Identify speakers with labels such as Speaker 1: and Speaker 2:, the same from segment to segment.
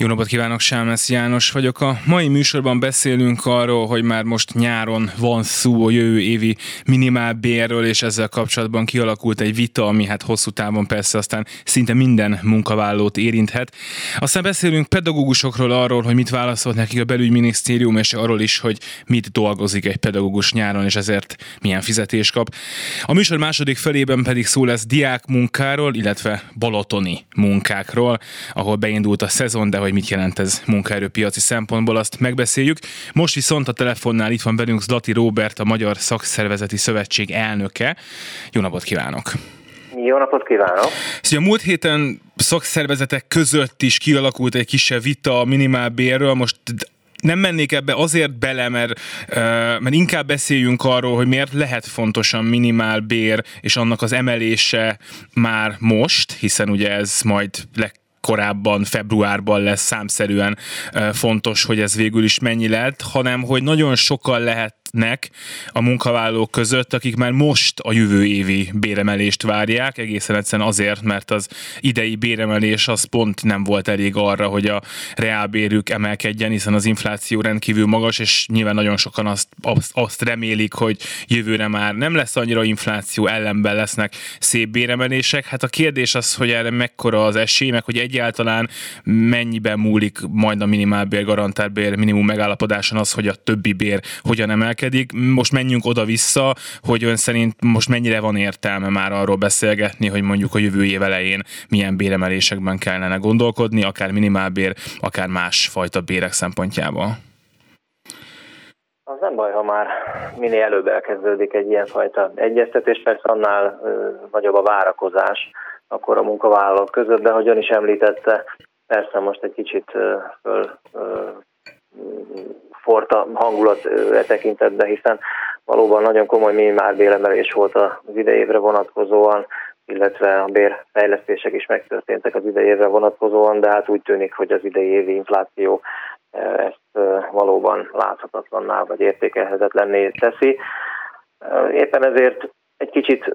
Speaker 1: Jó napot kívánok, Sámesz János vagyok. A mai műsorban beszélünk arról, hogy már most nyáron van szó a jövő évi minimálbérről, és ezzel kapcsolatban kialakult egy vita, ami hát hosszú távon persze aztán szinte minden munkavállalót érinthet. Aztán beszélünk pedagógusokról arról, hogy mit válaszolt nekik a belügyminisztérium, és arról is, hogy mit dolgozik egy pedagógus nyáron, és ezért milyen fizetést kap. A műsor második felében pedig szó lesz diák munkáról, illetve balatoni munkákról, ahol beindult a szezon, de hogy mit jelent ez munkaerőpiaci szempontból, azt megbeszéljük. Most viszont a telefonnál itt van velünk Zlati Róbert, a Magyar Szakszervezeti Szövetség elnöke. Jó napot kívánok!
Speaker 2: Jó napot kívánok!
Speaker 1: Szóval a múlt héten szakszervezetek között is kialakult egy kisebb vita a minimálbérről, most nem mennék ebbe azért bele, mert, mert inkább beszéljünk arról, hogy miért lehet fontosan minimál bér és annak az emelése már most, hiszen ugye ez majd leg korábban, februárban lesz számszerűen fontos, hogy ez végül is mennyi lett, hanem hogy nagyon sokan lehet lehetnek a munkavállalók között, akik már most a jövő évi béremelést várják, egészen egyszerűen azért, mert az idei béremelés az pont nem volt elég arra, hogy a reálbérük emelkedjen, hiszen az infláció rendkívül magas, és nyilván nagyon sokan azt, azt, azt remélik, hogy jövőre már nem lesz annyira infláció, ellenben lesznek szép béremelések. Hát a kérdés az, hogy erre mekkora az esély, meg hogy egyáltalán mennyiben múlik majd a minimálbér, garantált minimum megállapodáson az, hogy a többi bér hogyan emel emelkedik. Most menjünk oda-vissza, hogy ön szerint most mennyire van értelme már arról beszélgetni, hogy mondjuk a jövő év elején milyen béremelésekben kellene gondolkodni, akár minimálbér, akár más fajta bérek szempontjából.
Speaker 2: Az nem baj, ha már minél előbb elkezdődik egy ilyenfajta egyeztetés, persze annál ö, nagyobb a várakozás akkor a munkavállalók között, de ahogy ön is említette, persze most egy kicsit föl fort a hangulat e tekintetben, hiszen valóban nagyon komoly minimálbéremelés volt az idejévre vonatkozóan, illetve a bérfejlesztések is megtörténtek az idejévre vonatkozóan, de hát úgy tűnik, hogy az idei infláció ezt valóban láthatatlanná vagy értékelhetetlenné teszi. Éppen ezért egy kicsit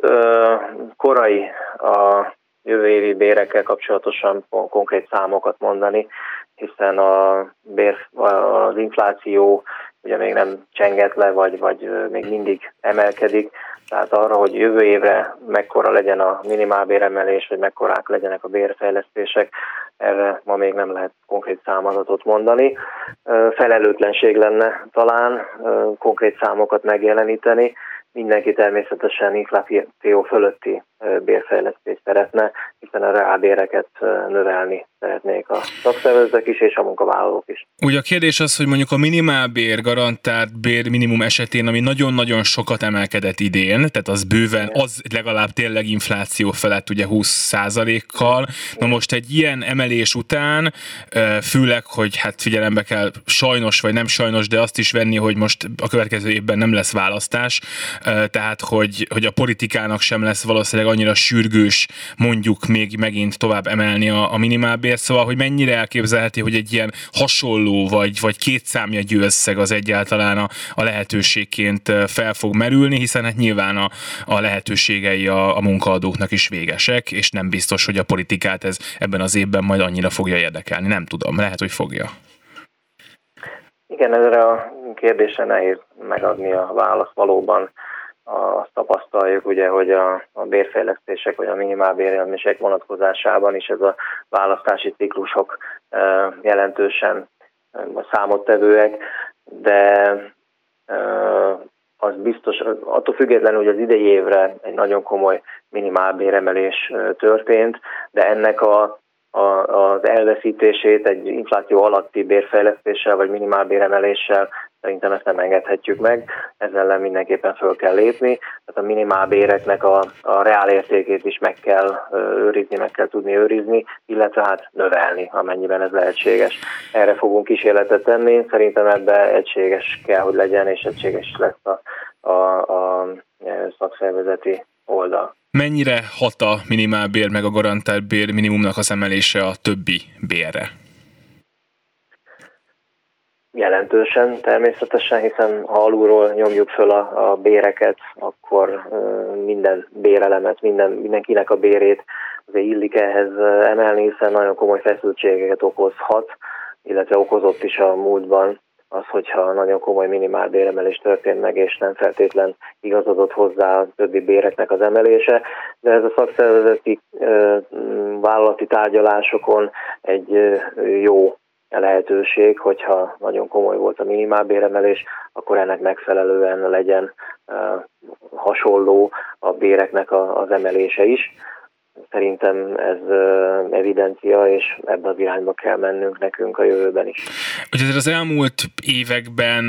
Speaker 2: korai a jövő évi bérekkel kapcsolatosan konkrét számokat mondani, hiszen a bér, az infláció ugye még nem csenget le, vagy, vagy még mindig emelkedik, tehát arra, hogy jövő évre mekkora legyen a minimálbéremelés, vagy mekkorák legyenek a bérfejlesztések, erre ma még nem lehet konkrét számadatot mondani. Felelőtlenség lenne talán konkrét számokat megjeleníteni, mindenki természetesen infláció fölötti bérfejlesztést szeretne, hiszen a reálbéreket növelni szeretnék a szakszervezetek is, és a munkavállalók is.
Speaker 1: Ugye a kérdés az, hogy mondjuk a minimálbér, garantált bér minimum esetén, ami nagyon-nagyon sokat emelkedett idén, tehát az bőven, az legalább tényleg infláció felett ugye 20 kal Na most egy ilyen emelés után, főleg, hogy hát figyelembe kell sajnos vagy nem sajnos, de azt is venni, hogy most a következő évben nem lesz választás, tehát hogy, hogy a politikának sem lesz valószínűleg annyira sürgős mondjuk még megint tovább emelni a, a minimálbért, szóval hogy mennyire elképzelheti, hogy egy ilyen hasonló vagy, vagy két számjegyű összeg az egyáltalán a, a lehetőségként fel fog merülni, hiszen hát nyilván a, a lehetőségei a, a munkaadóknak is végesek, és nem biztos, hogy a politikát ez ebben az évben majd annyira fogja érdekelni. Nem tudom, lehet, hogy fogja.
Speaker 2: Igen, ezre a kérdésre nehéz megadni a választ valóban azt tapasztaljuk, ugye, hogy a, a bérfejlesztések vagy a minimálbérelmések vonatkozásában is ez a választási ciklusok jelentősen számottevőek, de az biztos, attól függetlenül, hogy az idei évre egy nagyon komoly minimálbéremelés történt, de ennek a, a, az elveszítését egy infláció alatti bérfejlesztéssel vagy minimálbéremeléssel Szerintem ezt nem engedhetjük meg, ezzel ellen mindenképpen föl kell lépni. Tehát a minimálbéreknek a, a reál értékét is meg kell őrizni, meg kell tudni őrizni, illetve hát növelni, amennyiben ez lehetséges. Erre fogunk kísérletet tenni, szerintem ebbe egységes kell, hogy legyen, és egységes lesz a, a, a szakszervezeti oldal.
Speaker 1: Mennyire hat a minimálbér meg a garantált bér minimumnak az emelése a többi bérre?
Speaker 2: Jelentősen természetesen, hiszen ha alulról nyomjuk föl a, a béreket, akkor minden bérelemet, minden, mindenkinek a bérét azért illik ehhez emelni, hiszen nagyon komoly feszültségeket okozhat, illetve okozott is a múltban az, hogyha nagyon komoly minimál béremelés történt meg, és nem feltétlen igazodott hozzá a többi béreknek az emelése, de ez a szakszervezeti vállalati tárgyalásokon egy jó lehetőség, hogyha nagyon komoly volt a minimálbéremelés, akkor ennek megfelelően legyen hasonló a béreknek az emelése is. Szerintem ez evidencia, és ebbe az irányba kell mennünk nekünk a jövőben is.
Speaker 1: Ugye az elmúlt években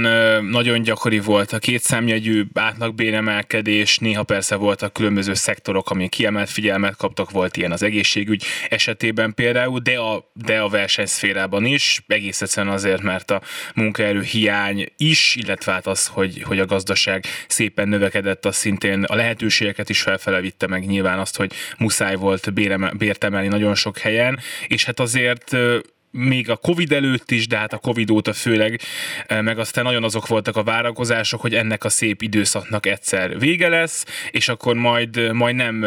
Speaker 1: nagyon gyakori volt a kétszámjegyű átlagbéremelkedés, néha persze voltak különböző szektorok, amik kiemelt figyelmet kaptak, volt ilyen az egészségügy esetében például, de a, de a versenyszférában is, egész egyszerűen azért, mert a munkaerő hiány is, illetve hát az, hogy, hogy a gazdaság szépen növekedett, az szintén a lehetőségeket is felfele vitte meg nyilván azt, hogy muszáj muszáj volt bért emelni nagyon sok helyen, és hát azért még a Covid előtt is, de hát a Covid óta főleg, meg aztán nagyon azok voltak a várakozások, hogy ennek a szép időszaknak egyszer vége lesz, és akkor majd, majd nem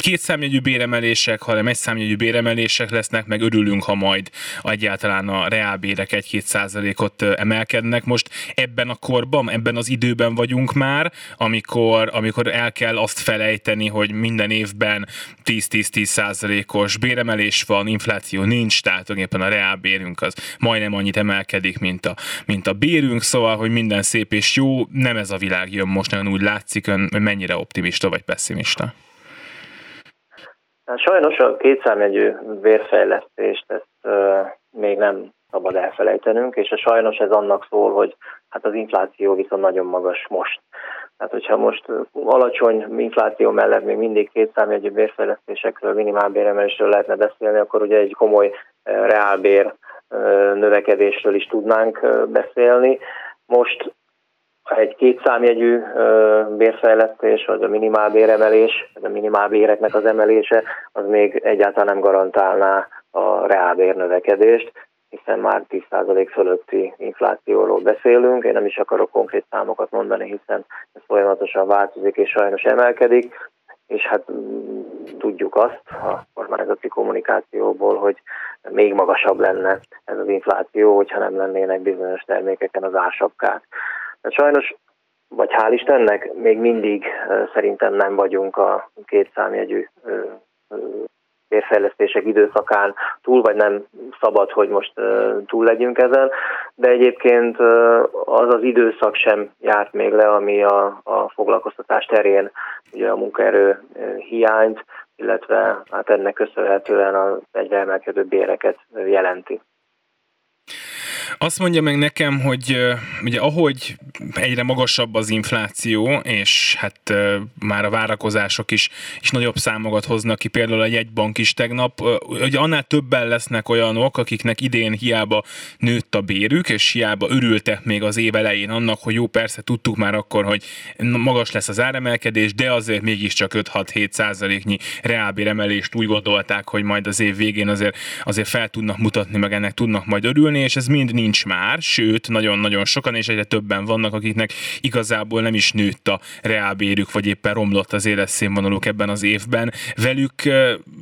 Speaker 1: két számjegyű béremelések, hanem egy számjegyű béremelések lesznek, meg örülünk, ha majd egyáltalán a reálbérek 1-2 százalékot emelkednek. Most ebben a korban, ebben az időben vagyunk már, amikor, amikor el kell azt felejteni, hogy minden évben 10-10-10 százalékos béremelés van, infláció nincs, tehát tulajdonképpen a reálbérünk az majdnem annyit emelkedik, mint a, mint a bérünk, szóval, hogy minden szép és jó, nem ez a világ jön most, nagyon úgy látszik, ön mennyire optimista vagy pessimista.
Speaker 2: Hát sajnos a kétszámjegyű vérfejlesztést ezt még nem szabad elfelejtenünk, és a sajnos ez annak szól, hogy hát az infláció viszont nagyon magas most. Tehát, hogyha most alacsony infláció mellett még mindig kétszámjegyű bérfejlesztésekről, minimálbéremelésről lehetne beszélni, akkor ugye egy komoly reálbér növekedésről is tudnánk beszélni. Most egy kétszámjegyű bérfejlesztés, vagy a minimálbéremelés, a minimálbéreknek az emelése, az még egyáltalán nem garantálná a reálbér növekedést, hiszen már 10% fölötti inflációról beszélünk. Én nem is akarok konkrét számokat mondani, hiszen ez folyamatosan változik és sajnos emelkedik, és hát mm, tudjuk azt a kormányzati kommunikációból, hogy még magasabb lenne ez az infláció, hogyha nem lennének bizonyos termékeken az ársapkák. De sajnos, vagy hál' Istennek, még mindig szerintem nem vagyunk a két számjegyű bérfejlesztések időszakán túl, vagy nem szabad, hogy most túl legyünk ezen, de egyébként az az időszak sem járt még le, ami a, a foglalkoztatás terén ugye a munkaerő hiányt, illetve hát ennek köszönhetően az egyre emelkedő béreket jelenti.
Speaker 1: Azt mondja meg nekem, hogy ugye ahogy egyre magasabb az infláció, és hát már a várakozások is, is nagyobb számokat hoznak ki, például a jegybank is tegnap, hogy annál többen lesznek olyanok, akiknek idén hiába nőtt a bérük, és hiába örültek még az év elején annak, hogy jó, persze tudtuk már akkor, hogy magas lesz az áremelkedés, de azért mégiscsak 5-6-7 százaléknyi reálbéremelést úgy gondolták, hogy majd az év végén azért, azért fel tudnak mutatni, meg ennek tudnak majd örülni, és ez mind nincs már, sőt, nagyon-nagyon sokan, és egyre többen vannak, akiknek igazából nem is nőtt a reálbérük, vagy éppen romlott az életszínvonaluk ebben az évben. Velük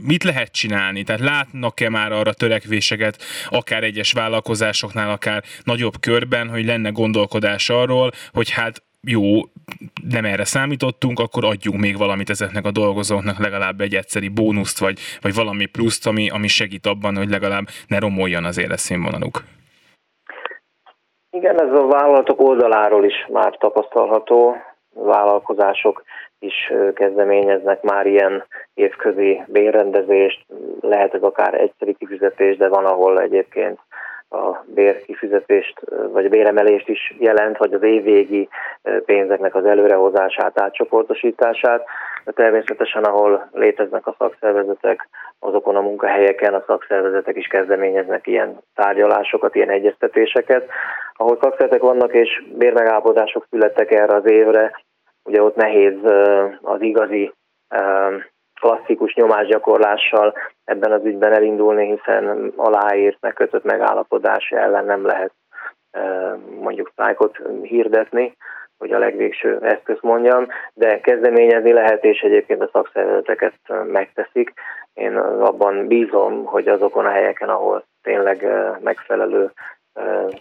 Speaker 1: mit lehet csinálni? Tehát látnak-e már arra törekvéseket, akár egyes vállalkozásoknál, akár nagyobb körben, hogy lenne gondolkodás arról, hogy hát jó, nem erre számítottunk, akkor adjunk még valamit ezeknek a dolgozóknak, legalább egy egyszeri bónuszt, vagy, vagy valami pluszt, ami, ami segít abban, hogy legalább ne romoljon az életszínvonaluk.
Speaker 2: Igen, ez a vállalatok oldaláról is már tapasztalható. Vállalkozások is kezdeményeznek már ilyen évközi bérrendezést, lehet ez akár egyszerű kifizetés, de van, ahol egyébként a bérkifizetést, vagy a béremelést is jelent, vagy az évvégi pénzeknek az előrehozását, átcsoportosítását. De természetesen, ahol léteznek a szakszervezetek, azokon a munkahelyeken a szakszervezetek is kezdeményeznek ilyen tárgyalásokat, ilyen egyeztetéseket. Ahol szakszervezetek vannak és bérmegállapodások születtek erre az évre, ugye ott nehéz az igazi klasszikus nyomásgyakorlással ebben az ügyben elindulni, hiszen aláírt, megkötött megállapodás ellen nem lehet mondjuk sztrájkot hirdetni, hogy a legvégső eszköz mondjam, de kezdeményezni lehet, és egyébként a szakszervezeteket megteszik. Én abban bízom, hogy azokon a helyeken, ahol tényleg megfelelő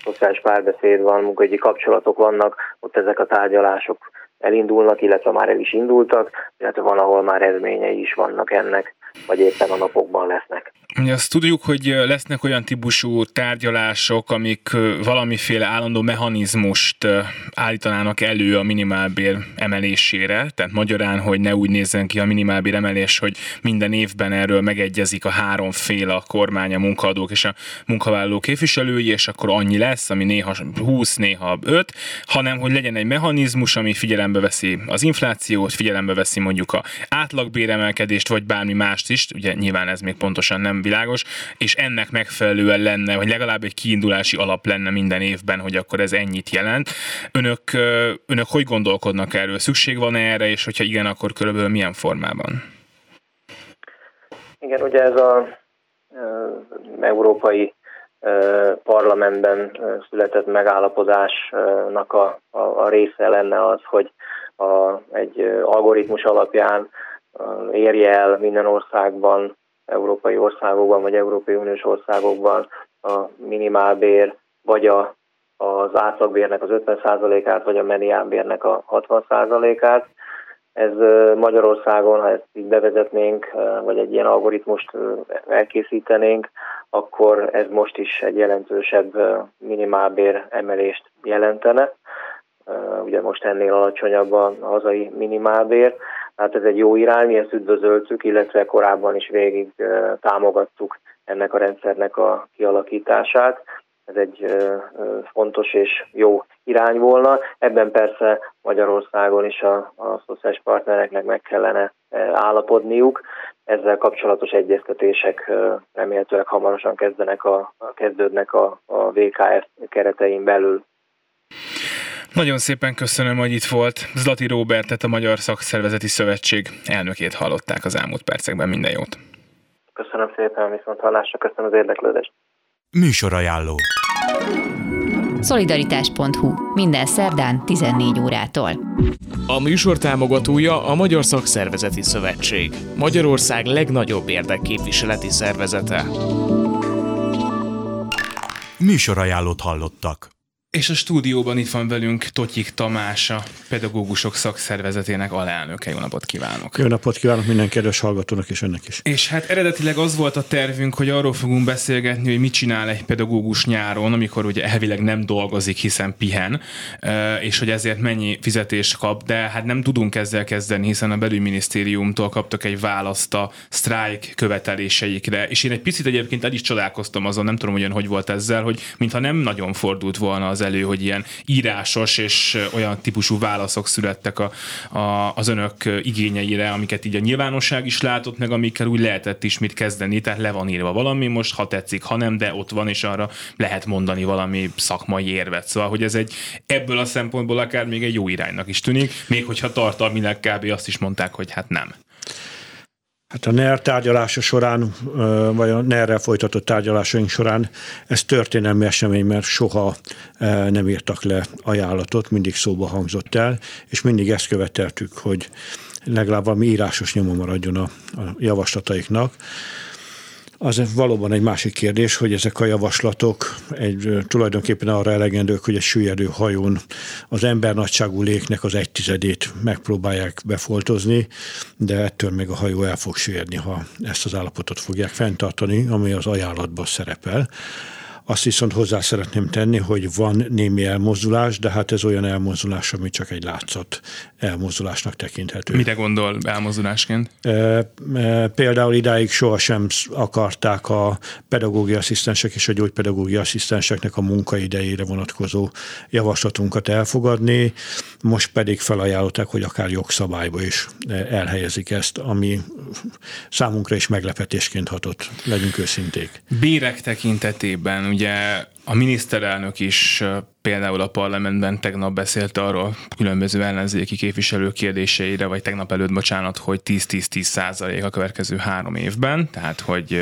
Speaker 2: szociális párbeszéd van, munkahogyi kapcsolatok vannak, ott ezek a tárgyalások elindulnak, illetve már el is indultak, illetve van, ahol már eredményei is vannak ennek, vagy éppen a napokban lesznek.
Speaker 1: Azt tudjuk, hogy lesznek olyan típusú tárgyalások, amik valamiféle állandó mechanizmust állítanának elő a minimálbér emelésére, tehát magyarán, hogy ne úgy nézzen ki a minimálbér emelés, hogy minden évben erről megegyezik a három fél, a kormány, a munkaadók és a munkavállaló képviselői, és akkor annyi lesz, ami néha 20, néha 5, hanem hogy legyen egy mechanizmus, ami figyelembe veszi az inflációt, figyelembe veszi mondjuk a átlagbéremelkedést, vagy bármi mást is, ugye nyilván ez még pontosan nem világos, és ennek megfelelően lenne, hogy legalább egy kiindulási alap lenne minden évben, hogy akkor ez ennyit jelent. Önök, önök hogy gondolkodnak erről? Szükség van erre, és hogyha igen, akkor körülbelül milyen formában?
Speaker 2: Igen, ugye ez a európai parlamentben született megállapodásnak a, a, a része lenne az, hogy a, egy algoritmus alapján érje el minden országban európai országokban, vagy Európai Uniós országokban a minimálbér, vagy a, az átlagbérnek az 50%-át, vagy a mediánbérnek a 60%-át. Ez Magyarországon, ha ezt így bevezetnénk, vagy egy ilyen algoritmust elkészítenénk, akkor ez most is egy jelentősebb minimálbér emelést jelentene. Ugye most ennél alacsonyabb a hazai minimálbér. Hát ez egy jó irány, mi ezt üdvözöltük, illetve korábban is végig támogattuk ennek a rendszernek a kialakítását. Ez egy fontos és jó irány volna. Ebben persze Magyarországon is a, a szociális partnereknek meg kellene állapodniuk. Ezzel kapcsolatos egyeztetések remélhetőleg hamarosan kezdenek a, kezdődnek a, a VKF keretein belül.
Speaker 1: Nagyon szépen köszönöm, hogy itt volt. Zlati Robertet, a Magyar Szakszervezeti Szövetség elnökét hallották az elmúlt percekben. Minden jót!
Speaker 2: Köszönöm szépen, viszont hallásra, köszönöm az érdeklődést.
Speaker 3: Műsorajánló
Speaker 4: Szolidaritás.hu. Minden szerdán 14 órától.
Speaker 5: A műsor támogatója a Magyar Szakszervezeti Szövetség, Magyarország legnagyobb érdekképviseleti szervezete.
Speaker 3: Műsorajánlót hallottak.
Speaker 1: És a stúdióban itt van velünk Totyik Tamás, a Pedagógusok Szakszervezetének alelnöke. Jó napot kívánok!
Speaker 6: Jó napot kívánok minden kedves hallgatónak és önnek is.
Speaker 1: És hát eredetileg az volt a tervünk, hogy arról fogunk beszélgetni, hogy mit csinál egy pedagógus nyáron, amikor ugye elvileg nem dolgozik, hiszen pihen, és hogy ezért mennyi fizetést kap, de hát nem tudunk ezzel kezdeni, hiszen a belügyminisztériumtól kaptak egy választ a sztrájk követeléseikre, és én egy picit egyébként el is csodálkoztam azon, nem tudom, hogy ön hogy volt ezzel, hogy mintha nem nagyon fordult volna az elő, hogy ilyen írásos és olyan típusú válaszok születtek a, a, az önök igényeire, amiket így a nyilvánosság is látott, meg amikkel úgy lehetett is mit kezdeni, tehát le van írva valami, most ha tetszik, ha nem, de ott van, és arra lehet mondani valami szakmai érvet. Szóval, hogy ez egy ebből a szempontból akár még egy jó iránynak is tűnik, még hogyha tartalmilag kb. azt is mondták, hogy hát nem.
Speaker 6: Hát a NER tárgyalása során, vagy a ner folytatott tárgyalásaink során ez történelmi esemény, mert soha nem írtak le ajánlatot, mindig szóba hangzott el, és mindig ezt követeltük, hogy legalább valami írásos nyoma maradjon a, a javaslataiknak. Az valóban egy másik kérdés, hogy ezek a javaslatok egy, tulajdonképpen arra elegendők, hogy egy süllyedő hajón az embernagyságú léknek az egy tizedét megpróbálják befoltozni, de ettől még a hajó el fog süllyedni, ha ezt az állapotot fogják fenntartani, ami az ajánlatban szerepel. Azt viszont hozzá szeretném tenni, hogy van némi elmozdulás, de hát ez olyan elmozdulás, ami csak egy látszat elmozdulásnak tekinthető.
Speaker 1: Mire gondol elmozdulásként? E,
Speaker 6: e, például idáig sohasem akarták a pedagógiai asszisztensek és a gyógypedagógiai asszisztenseknek a munkaidejére vonatkozó javaslatunkat elfogadni, most pedig felajánlották, hogy akár jogszabályba is elhelyezik ezt, ami számunkra is meglepetésként hatott, legyünk őszinték.
Speaker 1: Bérek tekintetében ugye a miniszterelnök is például a parlamentben tegnap beszélt arról különböző ellenzéki képviselők kérdéseire, vagy tegnap előtt, bocsánat, hogy 10-10-10 százalék a következő három évben, tehát hogy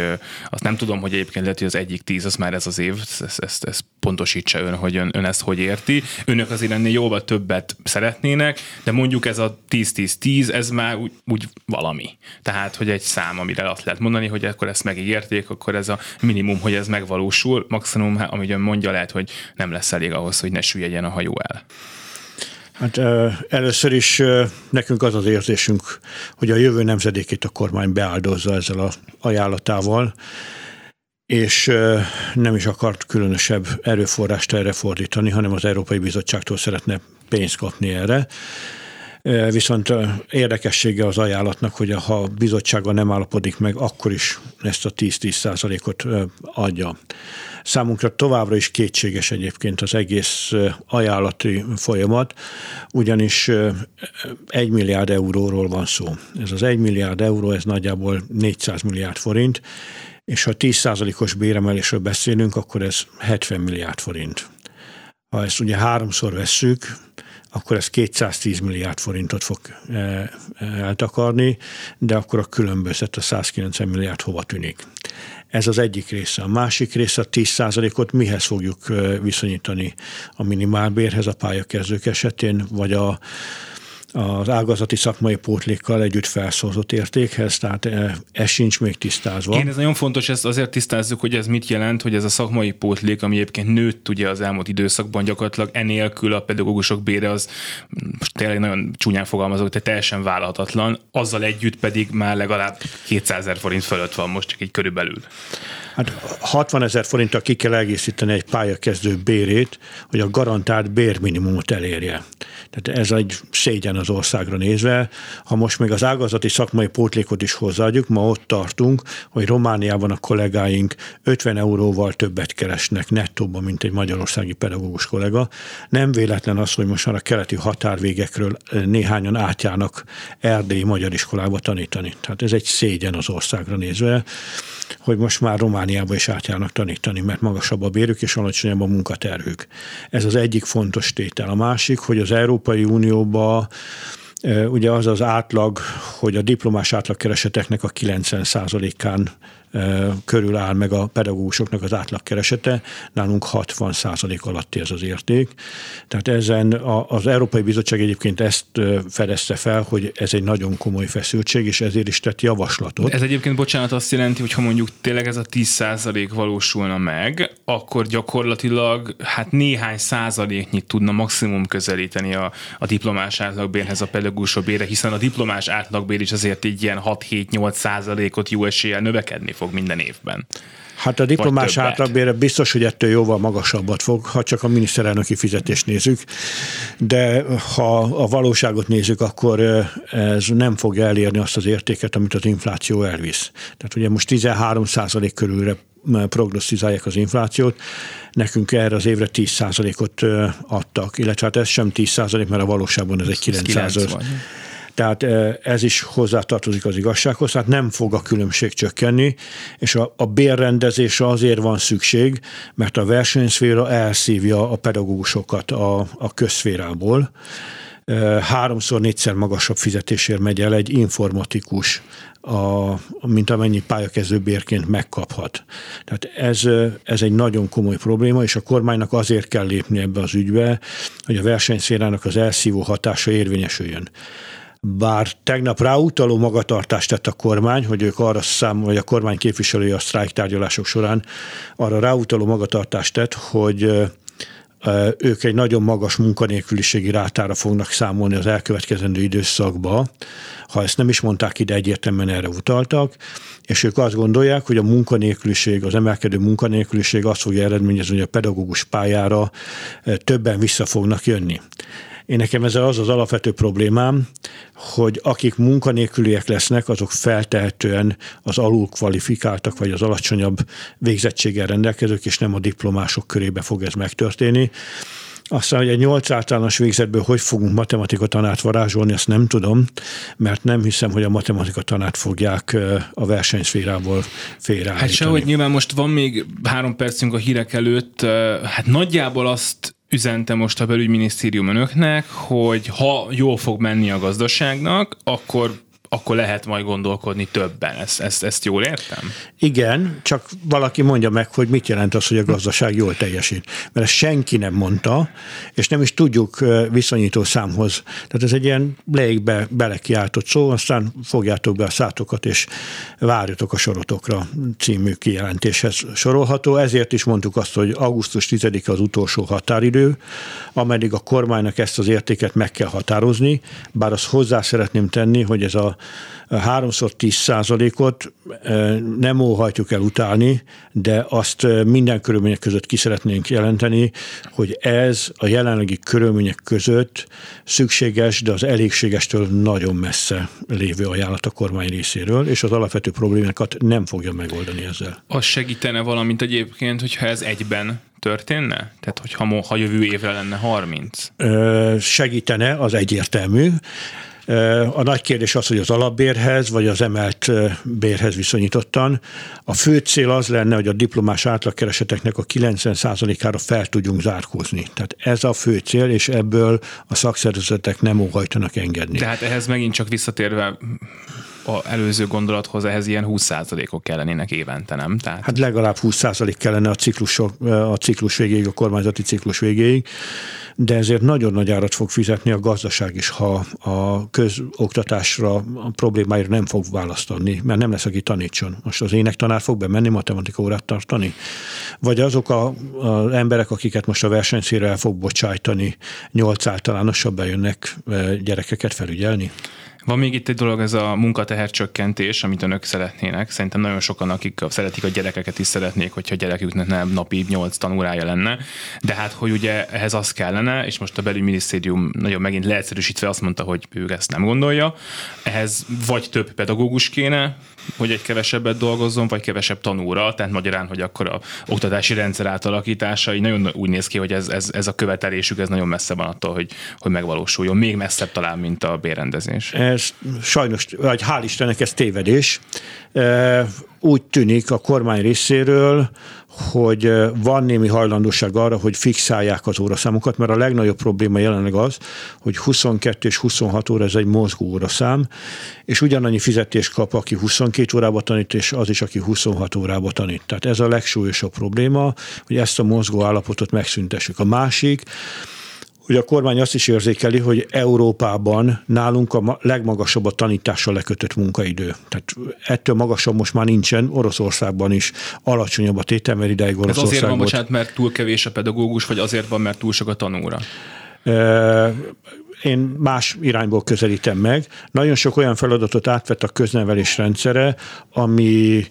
Speaker 1: azt nem tudom, hogy egyébként lehet, hogy az egyik 10 az már ez az év, ezt, ezt, ezt pontosítsa ön, hogy ön, ön ezt hogy érti. Önök azért ennél jóval többet szeretnének, de mondjuk ez a 10-10-10, ez már úgy, úgy valami. Tehát, hogy egy szám, amire azt lehet mondani, hogy akkor ezt megígérték, akkor ez a minimum, hogy ez megvalósul, maximum, amit ön mondja, lehet, hogy nem lesz elég ahhoz, hogy ne süllyedjen a hajó el?
Speaker 6: Hát először is nekünk az az érzésünk, hogy a jövő nemzedékét a kormány beáldozza ezzel a ajánlatával, és nem is akart különösebb erőforrást erre fordítani, hanem az Európai Bizottságtól szeretne pénzt kapni erre. Viszont érdekessége az ajánlatnak, hogy ha a bizottsága nem állapodik meg, akkor is ezt a 10-10 százalékot adja. Számunkra továbbra is kétséges egyébként az egész ajánlati folyamat, ugyanis egy milliárd euróról van szó. Ez az egy milliárd euró, ez nagyjából 400 milliárd forint, és ha 10%-os béremelésről beszélünk, akkor ez 70 milliárd forint. Ha ezt ugye háromszor vesszük, akkor ez 210 milliárd forintot fog eltakarni, de akkor a különbözet a 190 milliárd hova tűnik. Ez az egyik része. A másik része a 10%-ot mihez fogjuk viszonyítani a minimálbérhez a pályakezdők esetén, vagy a az ágazati szakmai pótlékkal együtt felszózott értékhez, tehát ez sincs még tisztázva.
Speaker 1: Én ez nagyon fontos, ezt azért tisztázzuk, hogy ez mit jelent, hogy ez a szakmai pótlék, ami egyébként nőtt ugye az elmúlt időszakban gyakorlatilag enélkül a pedagógusok bére az most tényleg nagyon csúnyán fogalmazok, tehát teljesen vállalhatatlan, azzal együtt pedig már legalább 200 ezer forint fölött van most csak így körülbelül.
Speaker 6: Hát 60 ezer forinttal ki kell egészíteni egy pályakezdő bérét, hogy a garantált bérminimumot elérje. Tehát ez egy szégyen az országra nézve. Ha most még az ágazati szakmai pótlékot is hozzáadjuk, ma ott tartunk, hogy Romániában a kollégáink 50 euróval többet keresnek nettóban, mint egy magyarországi pedagógus kollega. Nem véletlen az, hogy most már a keleti határvégekről néhányan átjárnak erdélyi magyar iskolába tanítani. Tehát ez egy szégyen az országra nézve, hogy most már Romániába is átjárnak tanítani, mert magasabb a bérük és alacsonyabb a munkaterhük. Ez az egyik fontos tétel. A másik, hogy az Európai Unióba Ugye az az átlag, hogy a diplomás átlagkereseteknek a 90%-án körül áll meg a pedagógusoknak az átlagkeresete, nálunk 60 százalék alatti ez az érték. Tehát ezen az Európai Bizottság egyébként ezt fedezte fel, hogy ez egy nagyon komoly feszültség, és ezért is tett javaslatot.
Speaker 1: Ez egyébként, bocsánat, azt jelenti, hogy ha mondjuk tényleg ez a 10 százalék valósulna meg, akkor gyakorlatilag hát néhány százaléknyit tudna maximum közelíteni a, a diplomás átlagbérhez a pedagógusok bére, hiszen a diplomás átlagbér is azért így ilyen 6-7-8 százalékot jó eséllyel növekedni fog fog minden évben.
Speaker 6: Hát a diplomás átlagbére biztos, hogy ettől jóval magasabbat fog, ha csak a miniszterelnöki fizetést nézzük, de ha a valóságot nézzük, akkor ez nem fogja elérni azt az értéket, amit az infláció elvisz. Tehát ugye most 13 százalék körülre prognosztizálják az inflációt, nekünk erre az évre 10 százalékot adtak, illetve hát ez sem 10 százalék, mert a valóságban ez egy 9 százalék. Tehát ez is hozzátartozik az igazsághoz, tehát nem fog a különbség csökkenni, és a, a bérrendezésre azért van szükség, mert a versenyszféra elszívja a pedagógusokat a, a közszférából háromszor, négyszer magasabb fizetésért megy el egy informatikus, a, mint amennyi pályakezdő bérként megkaphat. Tehát ez, ez egy nagyon komoly probléma, és a kormánynak azért kell lépni ebbe az ügybe, hogy a versenyszférának az elszívó hatása érvényesüljön bár tegnap ráutaló magatartást tett a kormány, hogy ők arra szám, vagy a kormány képviselője a sztrájk tárgyalások során arra ráutaló magatartást tett, hogy ők egy nagyon magas munkanélküliségi rátára fognak számolni az elkövetkezendő időszakba. Ha ezt nem is mondták ide, egyértelműen erre utaltak, és ők azt gondolják, hogy a munkanélküliség, az emelkedő munkanélküliség azt fogja eredményezni, hogy a pedagógus pályára többen vissza fognak jönni. Én nekem ez az az alapvető problémám, hogy akik munkanélküliek lesznek, azok feltehetően az alul kvalifikáltak, vagy az alacsonyabb végzettséggel rendelkezők, és nem a diplomások körébe fog ez megtörténni Aztán, hogy egy nyolc általános végzetből hogy fogunk matematika tanát varázsolni, ezt nem tudom, mert nem hiszem, hogy a matematika tanát fogják a versenyszférából félreállítani.
Speaker 1: Hát sehogy nyilván most van még három percünk a hírek előtt, hát nagyjából azt üzente most a belügyminisztérium önöknek, hogy ha jól fog menni a gazdaságnak, akkor akkor lehet majd gondolkodni többen. Ezt, ezt, ezt jól értem?
Speaker 6: Igen, csak valaki mondja meg, hogy mit jelent az, hogy a gazdaság jól teljesít. Mert ezt senki nem mondta, és nem is tudjuk viszonyító számhoz. Tehát ez egy ilyen leégbe belekiáltott szó, aztán fogjátok be a szátokat, és várjatok a sorotokra című kijelentéshez sorolható. Ezért is mondtuk azt, hogy augusztus 10 az utolsó határidő, ameddig a kormánynak ezt az értéket meg kell határozni, bár azt hozzá szeretném tenni, hogy ez a háromszor 10 százalékot nem óhajtjuk el utálni, de azt minden körülmények között ki szeretnénk jelenteni, hogy ez a jelenlegi körülmények között szükséges, de az elégségestől nagyon messze lévő ajánlat a kormány részéről, és az alapvető problémákat nem fogja megoldani ezzel.
Speaker 1: Az segítene valamint egyébként, hogyha ez egyben történne? Tehát, hogyha ha jövő évre lenne 30?
Speaker 6: Segítene, az egyértelmű. A nagy kérdés az, hogy az alapbérhez, vagy az emelt bérhez viszonyítottan. A fő cél az lenne, hogy a diplomás átlagkereseteknek a 90%-ára fel tudjunk zárkózni. Tehát ez a fő cél, és ebből a szakszervezetek nem óhajtanak engedni.
Speaker 1: Tehát ehhez megint csak visszatérve a előző gondolathoz ehhez ilyen 20%-ok kellenének évente, nem?
Speaker 6: Tehát... Hát legalább 20% kellene a ciklus, a ciklus végéig, a kormányzati ciklus végéig de ezért nagyon nagy árat fog fizetni a gazdaság is, ha a közoktatásra, a problémáira nem fog választani, mert nem lesz, aki tanítson. Most az énektanár fog bemenni matematika órát tartani? Vagy azok a, az emberek, akiket most a versenyszére el fog bocsájtani, nyolc általánosabb bejönnek eh, gyerekeket felügyelni?
Speaker 1: Van még itt egy dolog, ez a munkatehercsökkentés, amit önök szeretnének. Szerintem nagyon sokan, akik szeretik a gyerekeket is szeretnék, hogyha gyereküknek nem napi 8 tanórája lenne. De hát, hogy ugye ehhez az kellene, és most a belügyminisztérium nagyon megint leegyszerűsítve azt mondta, hogy ő ezt nem gondolja. Ehhez vagy több pedagógus kéne, hogy egy kevesebbet dolgozzon, vagy kevesebb tanúra, tehát magyarán, hogy akkor a oktatási rendszer átalakítása így nagyon úgy néz ki, hogy ez, ez, ez a követelésük, ez nagyon messze van attól, hogy, hogy megvalósuljon. Még messzebb talán, mint a bérrendezés.
Speaker 6: Ez sajnos, vagy hál' Istennek ez tévedés. Úgy tűnik a kormány részéről, hogy van némi hajlandóság arra, hogy fixálják az óraszámokat, mert a legnagyobb probléma jelenleg az, hogy 22 és 26 óra ez egy mozgó óraszám, és ugyanannyi fizetést kap, aki 22 órába tanít, és az is, aki 26 órába tanít. Tehát ez a legsúlyosabb probléma, hogy ezt a mozgó állapotot megszüntessük. A másik, hogy a kormány azt is érzékeli, hogy Európában nálunk a legmagasabb a tanítással lekötött munkaidő. Tehát ettől magasabb most már nincsen, Oroszországban is alacsonyabb a tétel, mert ideig Oroszországban.
Speaker 1: Ez azért van, bocsánat, mert túl kevés a pedagógus, vagy azért van, mert túl sok a tanúra?
Speaker 6: én más irányból közelítem meg. Nagyon sok olyan feladatot átvett a köznevelés rendszere, ami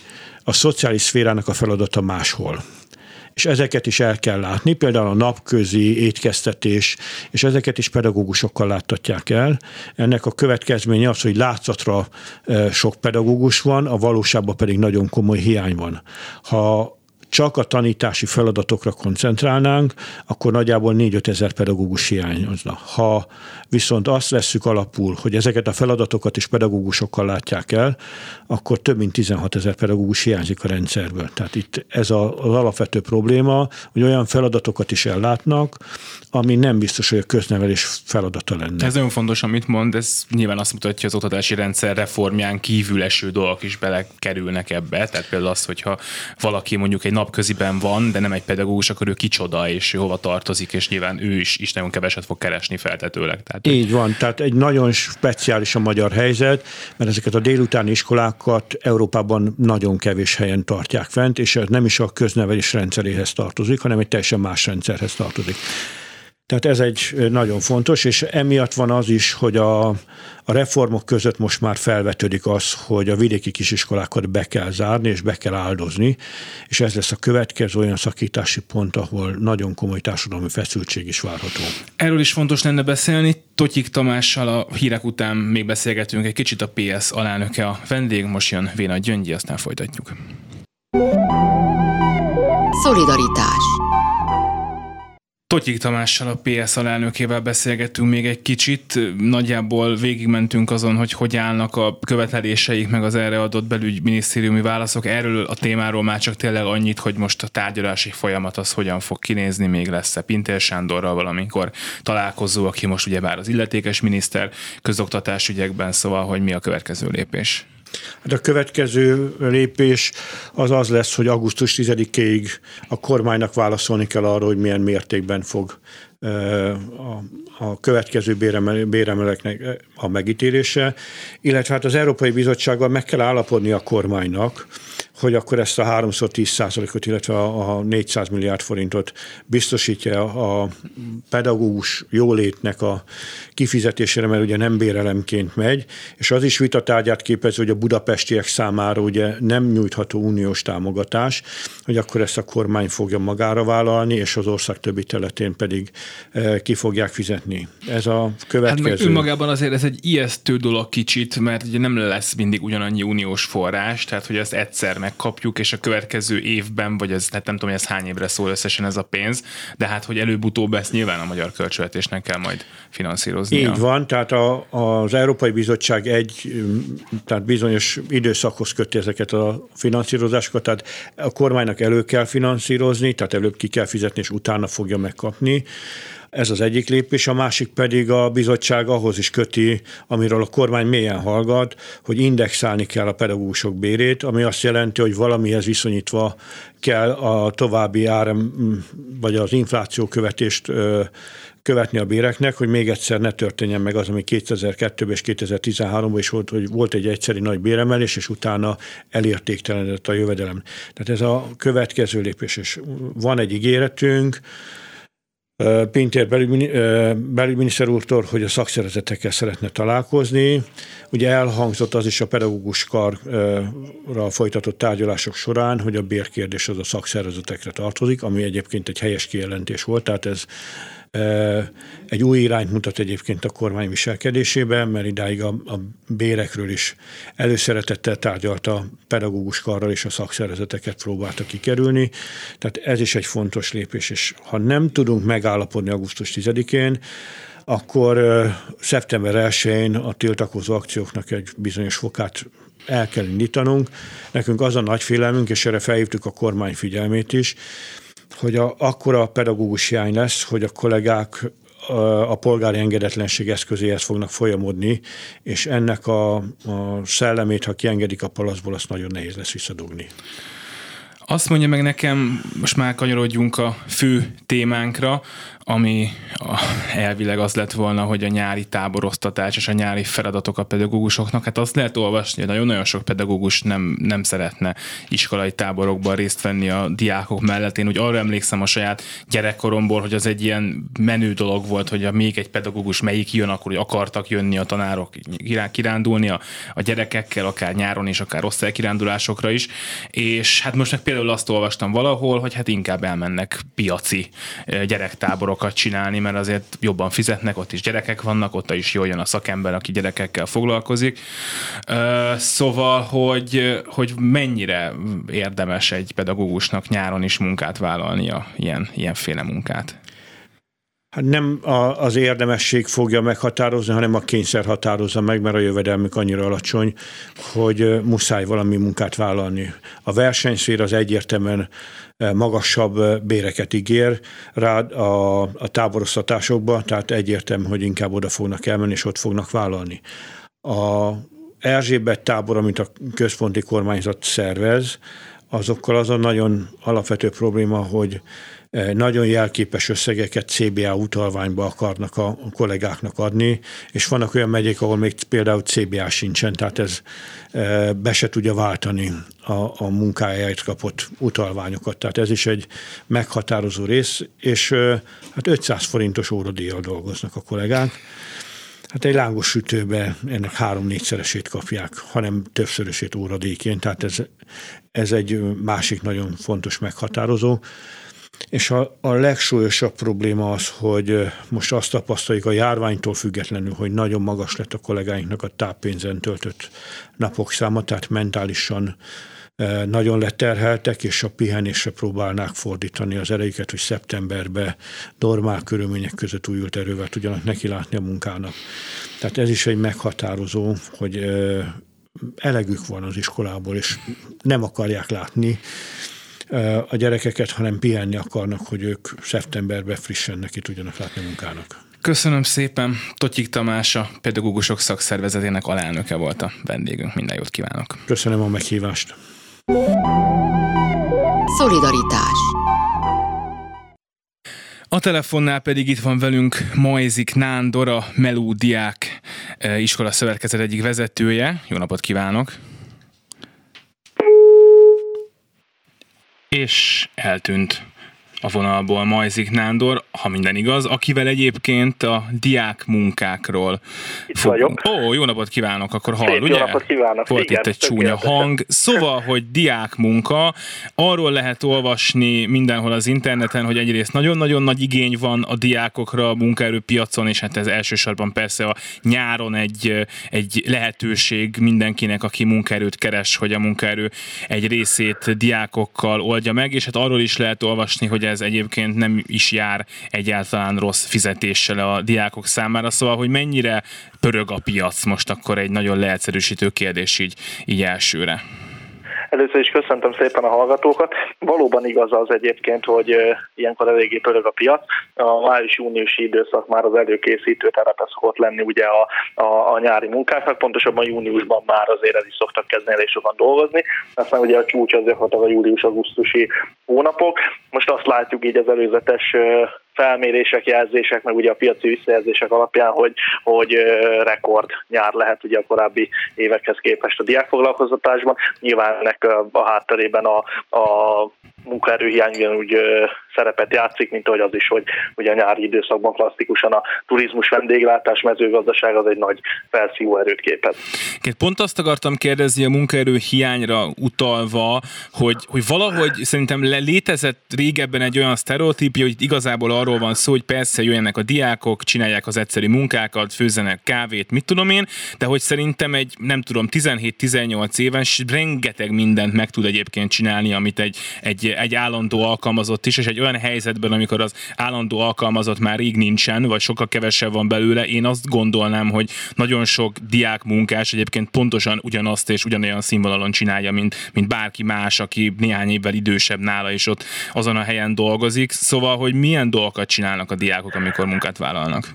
Speaker 6: a szociális szférának a feladata máshol és ezeket is el kell látni, például a napközi étkeztetés, és ezeket is pedagógusokkal láttatják el. Ennek a következménye az, hogy látszatra e, sok pedagógus van, a valóságban pedig nagyon komoly hiány van. Ha csak a tanítási feladatokra koncentrálnánk, akkor nagyjából 4-5 ezer pedagógus hiányozna. Ha viszont azt vesszük alapul, hogy ezeket a feladatokat is pedagógusokkal látják el, akkor több mint 16 ezer pedagógus hiányzik a rendszerből. Tehát itt ez az alapvető probléma, hogy olyan feladatokat is ellátnak, ami nem biztos, hogy a köznevelés feladata lenne.
Speaker 1: Ez nagyon fontos, amit mond, ez nyilván azt mutatja, hogy az oktatási rendszer reformján kívül eső dolgok is belekerülnek ebbe. Tehát például az, hogyha valaki mondjuk egy napköziben van, de nem egy pedagógus, akkor ő kicsoda, és ő hova tartozik, és nyilván ő is, is nagyon keveset fog keresni feltetőleg.
Speaker 6: Tehát, Így van, tehát egy nagyon speciális a magyar helyzet, mert ezeket a délutáni iskolákat Európában nagyon kevés helyen tartják fent, és ez nem is a köznevelés rendszeréhez tartozik, hanem egy teljesen más rendszerhez tartozik. Tehát ez egy nagyon fontos, és emiatt van az is, hogy a, a reformok között most már felvetődik az, hogy a vidéki kisiskolákat be kell zárni, és be kell áldozni, és ez lesz a következő olyan szakítási pont, ahol nagyon komoly társadalmi feszültség is várható.
Speaker 1: Erről is fontos lenne beszélni. Totyik Tamással a hírek után még beszélgetünk egy kicsit a PS alelnöke a vendég, most jön Véna Gyöngyi, aztán folytatjuk.
Speaker 7: Szolidaritás
Speaker 1: Potyik Tamással, a PS alelnökével beszélgettünk még egy kicsit. Nagyjából végigmentünk azon, hogy hogy állnak a követeléseik, meg az erre adott belügyminisztériumi válaszok. Erről a témáról már csak tényleg annyit, hogy most a tárgyalási folyamat az hogyan fog kinézni, még lesz-e Pintér Sándorral valamikor találkozó, aki most ugyebár az illetékes miniszter közoktatás ügyekben, szóval, hogy mi a következő lépés.
Speaker 6: Hát a következő lépés az az lesz, hogy augusztus 10-ig a kormánynak válaszolni kell arról, hogy milyen mértékben fog a, a következő béremeleknek a megítélése, illetve hát az Európai Bizottsággal meg kell állapodni a kormánynak, hogy akkor ezt a 3 10 százalékot, illetve a 400 milliárd forintot biztosítja a pedagógus jólétnek a kifizetésére, mert ugye nem bérelemként megy, és az is vitatárgyát képez, hogy a budapestiek számára ugye nem nyújtható uniós támogatás, hogy akkor ezt a kormány fogja magára vállalni, és az ország többi területén pedig e, ki fogják fizetni. Ez a következő. Hát
Speaker 1: meg önmagában azért ez egy ijesztő dolog kicsit, mert ugye nem lesz mindig ugyanannyi uniós forrás, tehát hogy ezt egyszer megkapjuk, és a következő évben, vagy ez, hát nem tudom, hogy ez hány évre szól összesen ez a pénz, de hát, hogy előbb-utóbb ezt nyilván a magyar költségvetésnek kell majd finanszírozni.
Speaker 6: Így van, tehát a, az Európai Bizottság egy, tehát bizonyos időszakhoz köti ezeket a finanszírozásokat, tehát a kormánynak elő kell finanszírozni, tehát előbb ki kell fizetni, és utána fogja megkapni. Ez az egyik lépés, a másik pedig a bizottság ahhoz is köti, amiről a kormány mélyen hallgat, hogy indexálni kell a pedagógusok bérét, ami azt jelenti, hogy valamihez viszonyítva kell a további áram, vagy az infláció követést követni a béreknek, hogy még egyszer ne történjen meg az, ami 2002-ben és 2013-ban is volt, hogy volt egy egyszeri nagy béremelés, és utána elértéktelenedett a jövedelem. Tehát ez a következő lépés, és van egy ígéretünk, Pintér belügyminiszter úrtól, hogy a szakszervezetekkel szeretne találkozni. Ugye elhangzott az is a pedagógus karra folytatott tárgyalások során, hogy a bérkérdés az a szakszervezetekre tartozik, ami egyébként egy helyes kijelentés volt, tehát ez egy új irányt mutat egyébként a kormány viselkedésében, mert idáig a, a bérekről is előszeretettel tárgyalt a pedagógus karral és a szakszervezeteket próbálta kikerülni. Tehát ez is egy fontos lépés, és ha nem tudunk megállapodni augusztus 10-én, akkor szeptember 1-én a tiltakozó akcióknak egy bizonyos fokát el kell indítanunk. Nekünk az a nagy félelmünk, és erre felhívtuk a kormány figyelmét is, hogy a, akkora pedagógus hiány lesz, hogy a kollégák a polgári engedetlenség eszközéhez fognak folyamodni, és ennek a, a szellemét, ha kiengedik a palaszból, azt nagyon nehéz lesz visszadugni.
Speaker 1: Azt mondja meg nekem, most már kanyarodjunk a fő témánkra, ami elvileg az lett volna, hogy a nyári táboroztatás és a nyári feladatok a pedagógusoknak, hát azt lehet olvasni, hogy nagyon-nagyon sok pedagógus nem, nem szeretne iskolai táborokban részt venni a diákok mellett. Én úgy arra emlékszem a saját gyerekkoromból, hogy az egy ilyen menő dolog volt, hogy a még egy pedagógus melyik jön, akkor hogy akartak jönni a tanárok kirándulni a, a gyerekekkel, akár nyáron és akár osztálykirándulásokra is. És hát most meg például azt olvastam valahol, hogy hát inkább elmennek piaci eh, gyerektáborok táborokat csinálni, mert azért jobban fizetnek, ott is gyerekek vannak, ott is jól jön a szakember, aki gyerekekkel foglalkozik. Szóval, hogy, hogy mennyire érdemes egy pedagógusnak nyáron is munkát vállalnia, ilyen, ilyenféle munkát?
Speaker 6: Hát nem az érdemesség fogja meghatározni, hanem a kényszer határozza meg, mert a jövedelmük annyira alacsony, hogy muszáj valami munkát vállalni. A versenyszér az egyértelműen magasabb béreket ígér rá a, a táboroztatásokba, tehát egyértelmű, hogy inkább oda fognak elmenni, és ott fognak vállalni. A Erzsébet tábor, amit a központi kormányzat szervez, azokkal az a nagyon alapvető probléma, hogy nagyon jelképes összegeket CBA utalványba akarnak a kollégáknak adni, és vannak olyan megyék, ahol még például CBA sincsen, tehát ez be se tudja váltani a, a munkájáért kapott utalványokat. Tehát ez is egy meghatározó rész, és hát 500 forintos óradíjjal dolgoznak a kollégák. Hát egy lángos sütőbe ennek három-négyszeresét kapják, hanem többszörösét óradíjként, tehát ez, ez egy másik nagyon fontos meghatározó. És a, a legsúlyosabb probléma az, hogy most azt tapasztaljuk a járványtól függetlenül, hogy nagyon magas lett a kollégáinknak a táppénzen töltött napok száma, tehát mentálisan nagyon leterheltek, és a pihenésre próbálnák fordítani az erejüket, hogy szeptemberben normál körülmények között újult erővel tudjanak nekilátni a munkának. Tehát ez is egy meghatározó, hogy elegük van az iskolából, és nem akarják látni a gyerekeket, hanem pihenni akarnak, hogy ők szeptemberben frissen neki tudjanak látni a munkának.
Speaker 1: Köszönöm szépen. Totyik Tamás, a pedagógusok szakszervezetének alelnöke volt a vendégünk. Minden jót kívánok.
Speaker 6: Köszönöm a meghívást.
Speaker 7: Szolidaritás
Speaker 1: a telefonnál pedig itt van velünk Majzik Nándor, a Melódiák iskola szövetkezet egyik vezetője. Jó napot kívánok! És eltűnt a vonalból Majzik Nándor, ha minden igaz, akivel egyébként a diák munkákról
Speaker 8: itt fog... vagyok.
Speaker 1: Ó, jó napot kívánok, akkor hall, Szép ugye?
Speaker 8: Jó napot kívánok.
Speaker 1: Volt Igen, itt egy csúnya hang. Szóval, hogy diák munka, arról lehet olvasni mindenhol az interneten, hogy egyrészt nagyon-nagyon nagy igény van a diákokra a munkaerőpiacon, és hát ez elsősorban persze a nyáron egy, egy lehetőség mindenkinek, aki munkaerőt keres, hogy a munkaerő egy részét diákokkal oldja meg, és hát arról is lehet olvasni, hogy ez ez egyébként nem is jár egyáltalán rossz fizetéssel a diákok számára, szóval, hogy mennyire pörög a piac most akkor egy nagyon leegyszerűsítő kérdés így, így elsőre.
Speaker 8: Először is köszöntöm szépen a hallgatókat. Valóban igaz az egyébként, hogy ilyenkor eléggé pörög a piac. A május-júniusi időszak már az előkészítő terepe szokott lenni ugye a, a, a nyári munkáknak, pontosabban júniusban már azért el is szoktak kezdeni elég sokan dolgozni. Aztán ugye a csúcs azért a július-augusztusi hónapok. Most azt látjuk így az előzetes felmérések, jelzések, meg ugye a piaci visszajelzések alapján, hogy, hogy rekord nyár lehet ugye a korábbi évekhez képest a diákfoglalkoztatásban. Nyilván ennek a hátterében a, a munkaerőhiány ugyanúgy szerepet játszik, mint ahogy az is, hogy ugye a nyári időszakban klasszikusan a turizmus, vendéglátás, mezőgazdaság az egy nagy felszívó erőt képez.
Speaker 1: Pont azt akartam kérdezni a munkaerő hiányra utalva, hogy, hogy valahogy szerintem létezett régebben egy olyan sztereotípia, hogy igazából arról van szó, hogy persze jöjjenek a diákok, csinálják az egyszerű munkákat, főzzenek kávét, mit tudom én, de hogy szerintem egy, nem tudom, 17-18 éves rengeteg mindent meg tud egyébként csinálni, amit egy, egy, egy állandó alkalmazott is, és egy olyan helyzetben, amikor az állandó alkalmazott már rég nincsen, vagy sokkal kevesebb van belőle, én azt gondolnám, hogy nagyon sok diák munkás egyébként pontosan ugyanazt és ugyanolyan színvonalon csinálja, mint, mint bárki más, aki néhány évvel idősebb nála, és ott azon a helyen dolgozik. Szóval, hogy milyen dolgokat csinálnak a diákok, amikor munkát vállalnak?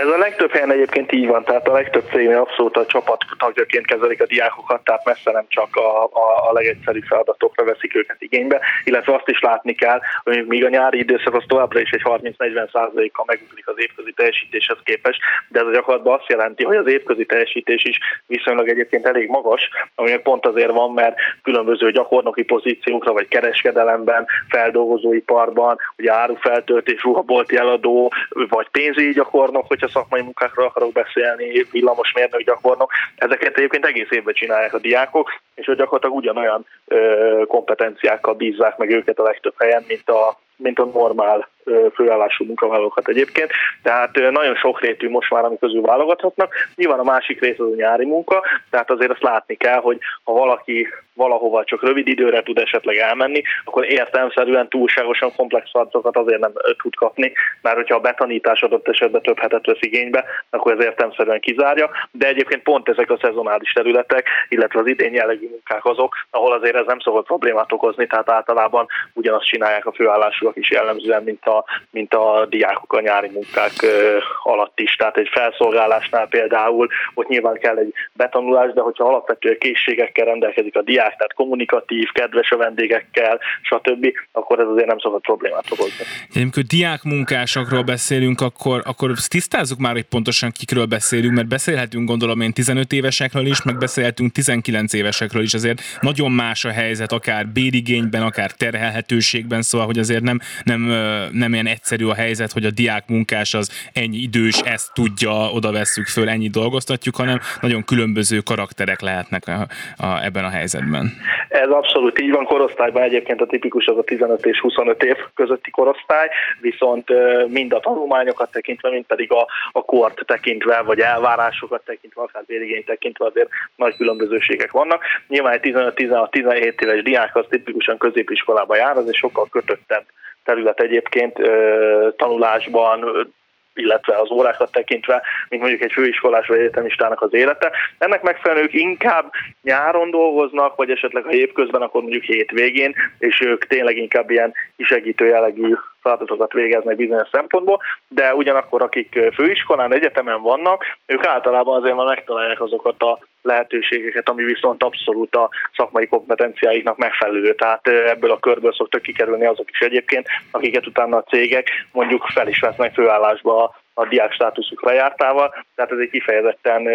Speaker 8: Ez a legtöbb helyen egyébként így van, tehát a legtöbb cégnél abszolút a csapat tagjaként kezelik a diákokat, tehát messze nem csak a, a, a legegyszerűbb feladatokra veszik őket igénybe, illetve azt is látni kell, hogy míg a nyári időszak az továbbra is egy 30-40 kal megugrik az évközi teljesítéshez képest, de ez a gyakorlatban azt jelenti, hogy az évközi teljesítés is viszonylag egyébként elég magas, ami pont azért van, mert különböző gyakornoki pozíciókra, vagy kereskedelemben, feldolgozóiparban, ugye árufeltöltés, ruhabolti eladó, vagy pénzügyi gyakornok, hogy hogyha szakmai munkákról akarok beszélni, villamosmérnök gyakornok, ezeket egyébként egész évben csinálják a diákok, és hogy gyakorlatilag ugyanolyan ö, kompetenciákkal bízzák meg őket a legtöbb helyen, mint a, mint a normál főállású munkavállalókat egyébként. Tehát nagyon sokrétű most már, ami közül válogathatnak. Nyilván a másik rész az a nyári munka, tehát azért azt látni kell, hogy ha valaki valahova csak rövid időre tud esetleg elmenni, akkor értelmszerűen túlságosan komplex arcokat azért nem tud kapni, mert hogyha a betanítás adott esetben több hetet vesz igénybe, akkor ez értelmszerűen kizárja, de egyébként pont ezek a szezonális területek, illetve az idén jellegű munkák azok, ahol azért ez nem szokott problémát okozni, tehát általában ugyanazt csinálják a főállásúak is jellemzően, mint a mint a diákok a nyári munkák alatt is. Tehát egy felszolgálásnál például ott nyilván kell egy betanulás, de hogyha alapvető készségekkel rendelkezik a diák, tehát kommunikatív, kedves a vendégekkel, stb., akkor ez azért nem szokott problémát okozni.
Speaker 1: Amikor diák munkásokról beszélünk, akkor, akkor tisztázzuk már, hogy pontosan kikről beszélünk, mert beszélhetünk gondolom én 15 évesekről is, meg beszélhetünk 19 évesekről is, azért nagyon más a helyzet, akár bérigényben, akár terhelhetőségben, szóval, hogy azért nem, nem, nem nem ilyen egyszerű a helyzet, hogy a diák munkás az ennyi idős, ezt tudja, oda vesszük föl, ennyi dolgoztatjuk, hanem nagyon különböző karakterek lehetnek a, a, ebben a helyzetben.
Speaker 8: Ez abszolút így van, korosztályban egyébként a tipikus az a 15 és 25 év közötti korosztály, viszont mind a tanulmányokat tekintve, mind pedig a, a kort tekintve, vagy elvárásokat tekintve, akár vérigényt tekintve azért nagy különbözőségek vannak. Nyilván egy 15-16-17 éves diák az tipikusan középiskolába jár, az egy sokkal kötöttebb terület egyébként tanulásban, illetve az órákat tekintve, mint mondjuk egy főiskolás vagy egyetemistának az élete. Ennek megfelelően ők inkább nyáron dolgoznak, vagy esetleg ha évközben, akkor mondjuk hétvégén, és ők tényleg inkább ilyen kisegítő jellegű feladatokat végeznek bizonyos szempontból, de ugyanakkor akik főiskolán, egyetemen vannak, ők általában azért már megtalálják azokat a lehetőségeket, ami viszont abszolút a szakmai kompetenciáiknak megfelelő. Tehát ebből a körből szoktak kikerülni azok is egyébként, akiket utána a cégek mondjuk fel is vesznek főállásba a diák státuszuk lejártával, tehát ez egy kifejezetten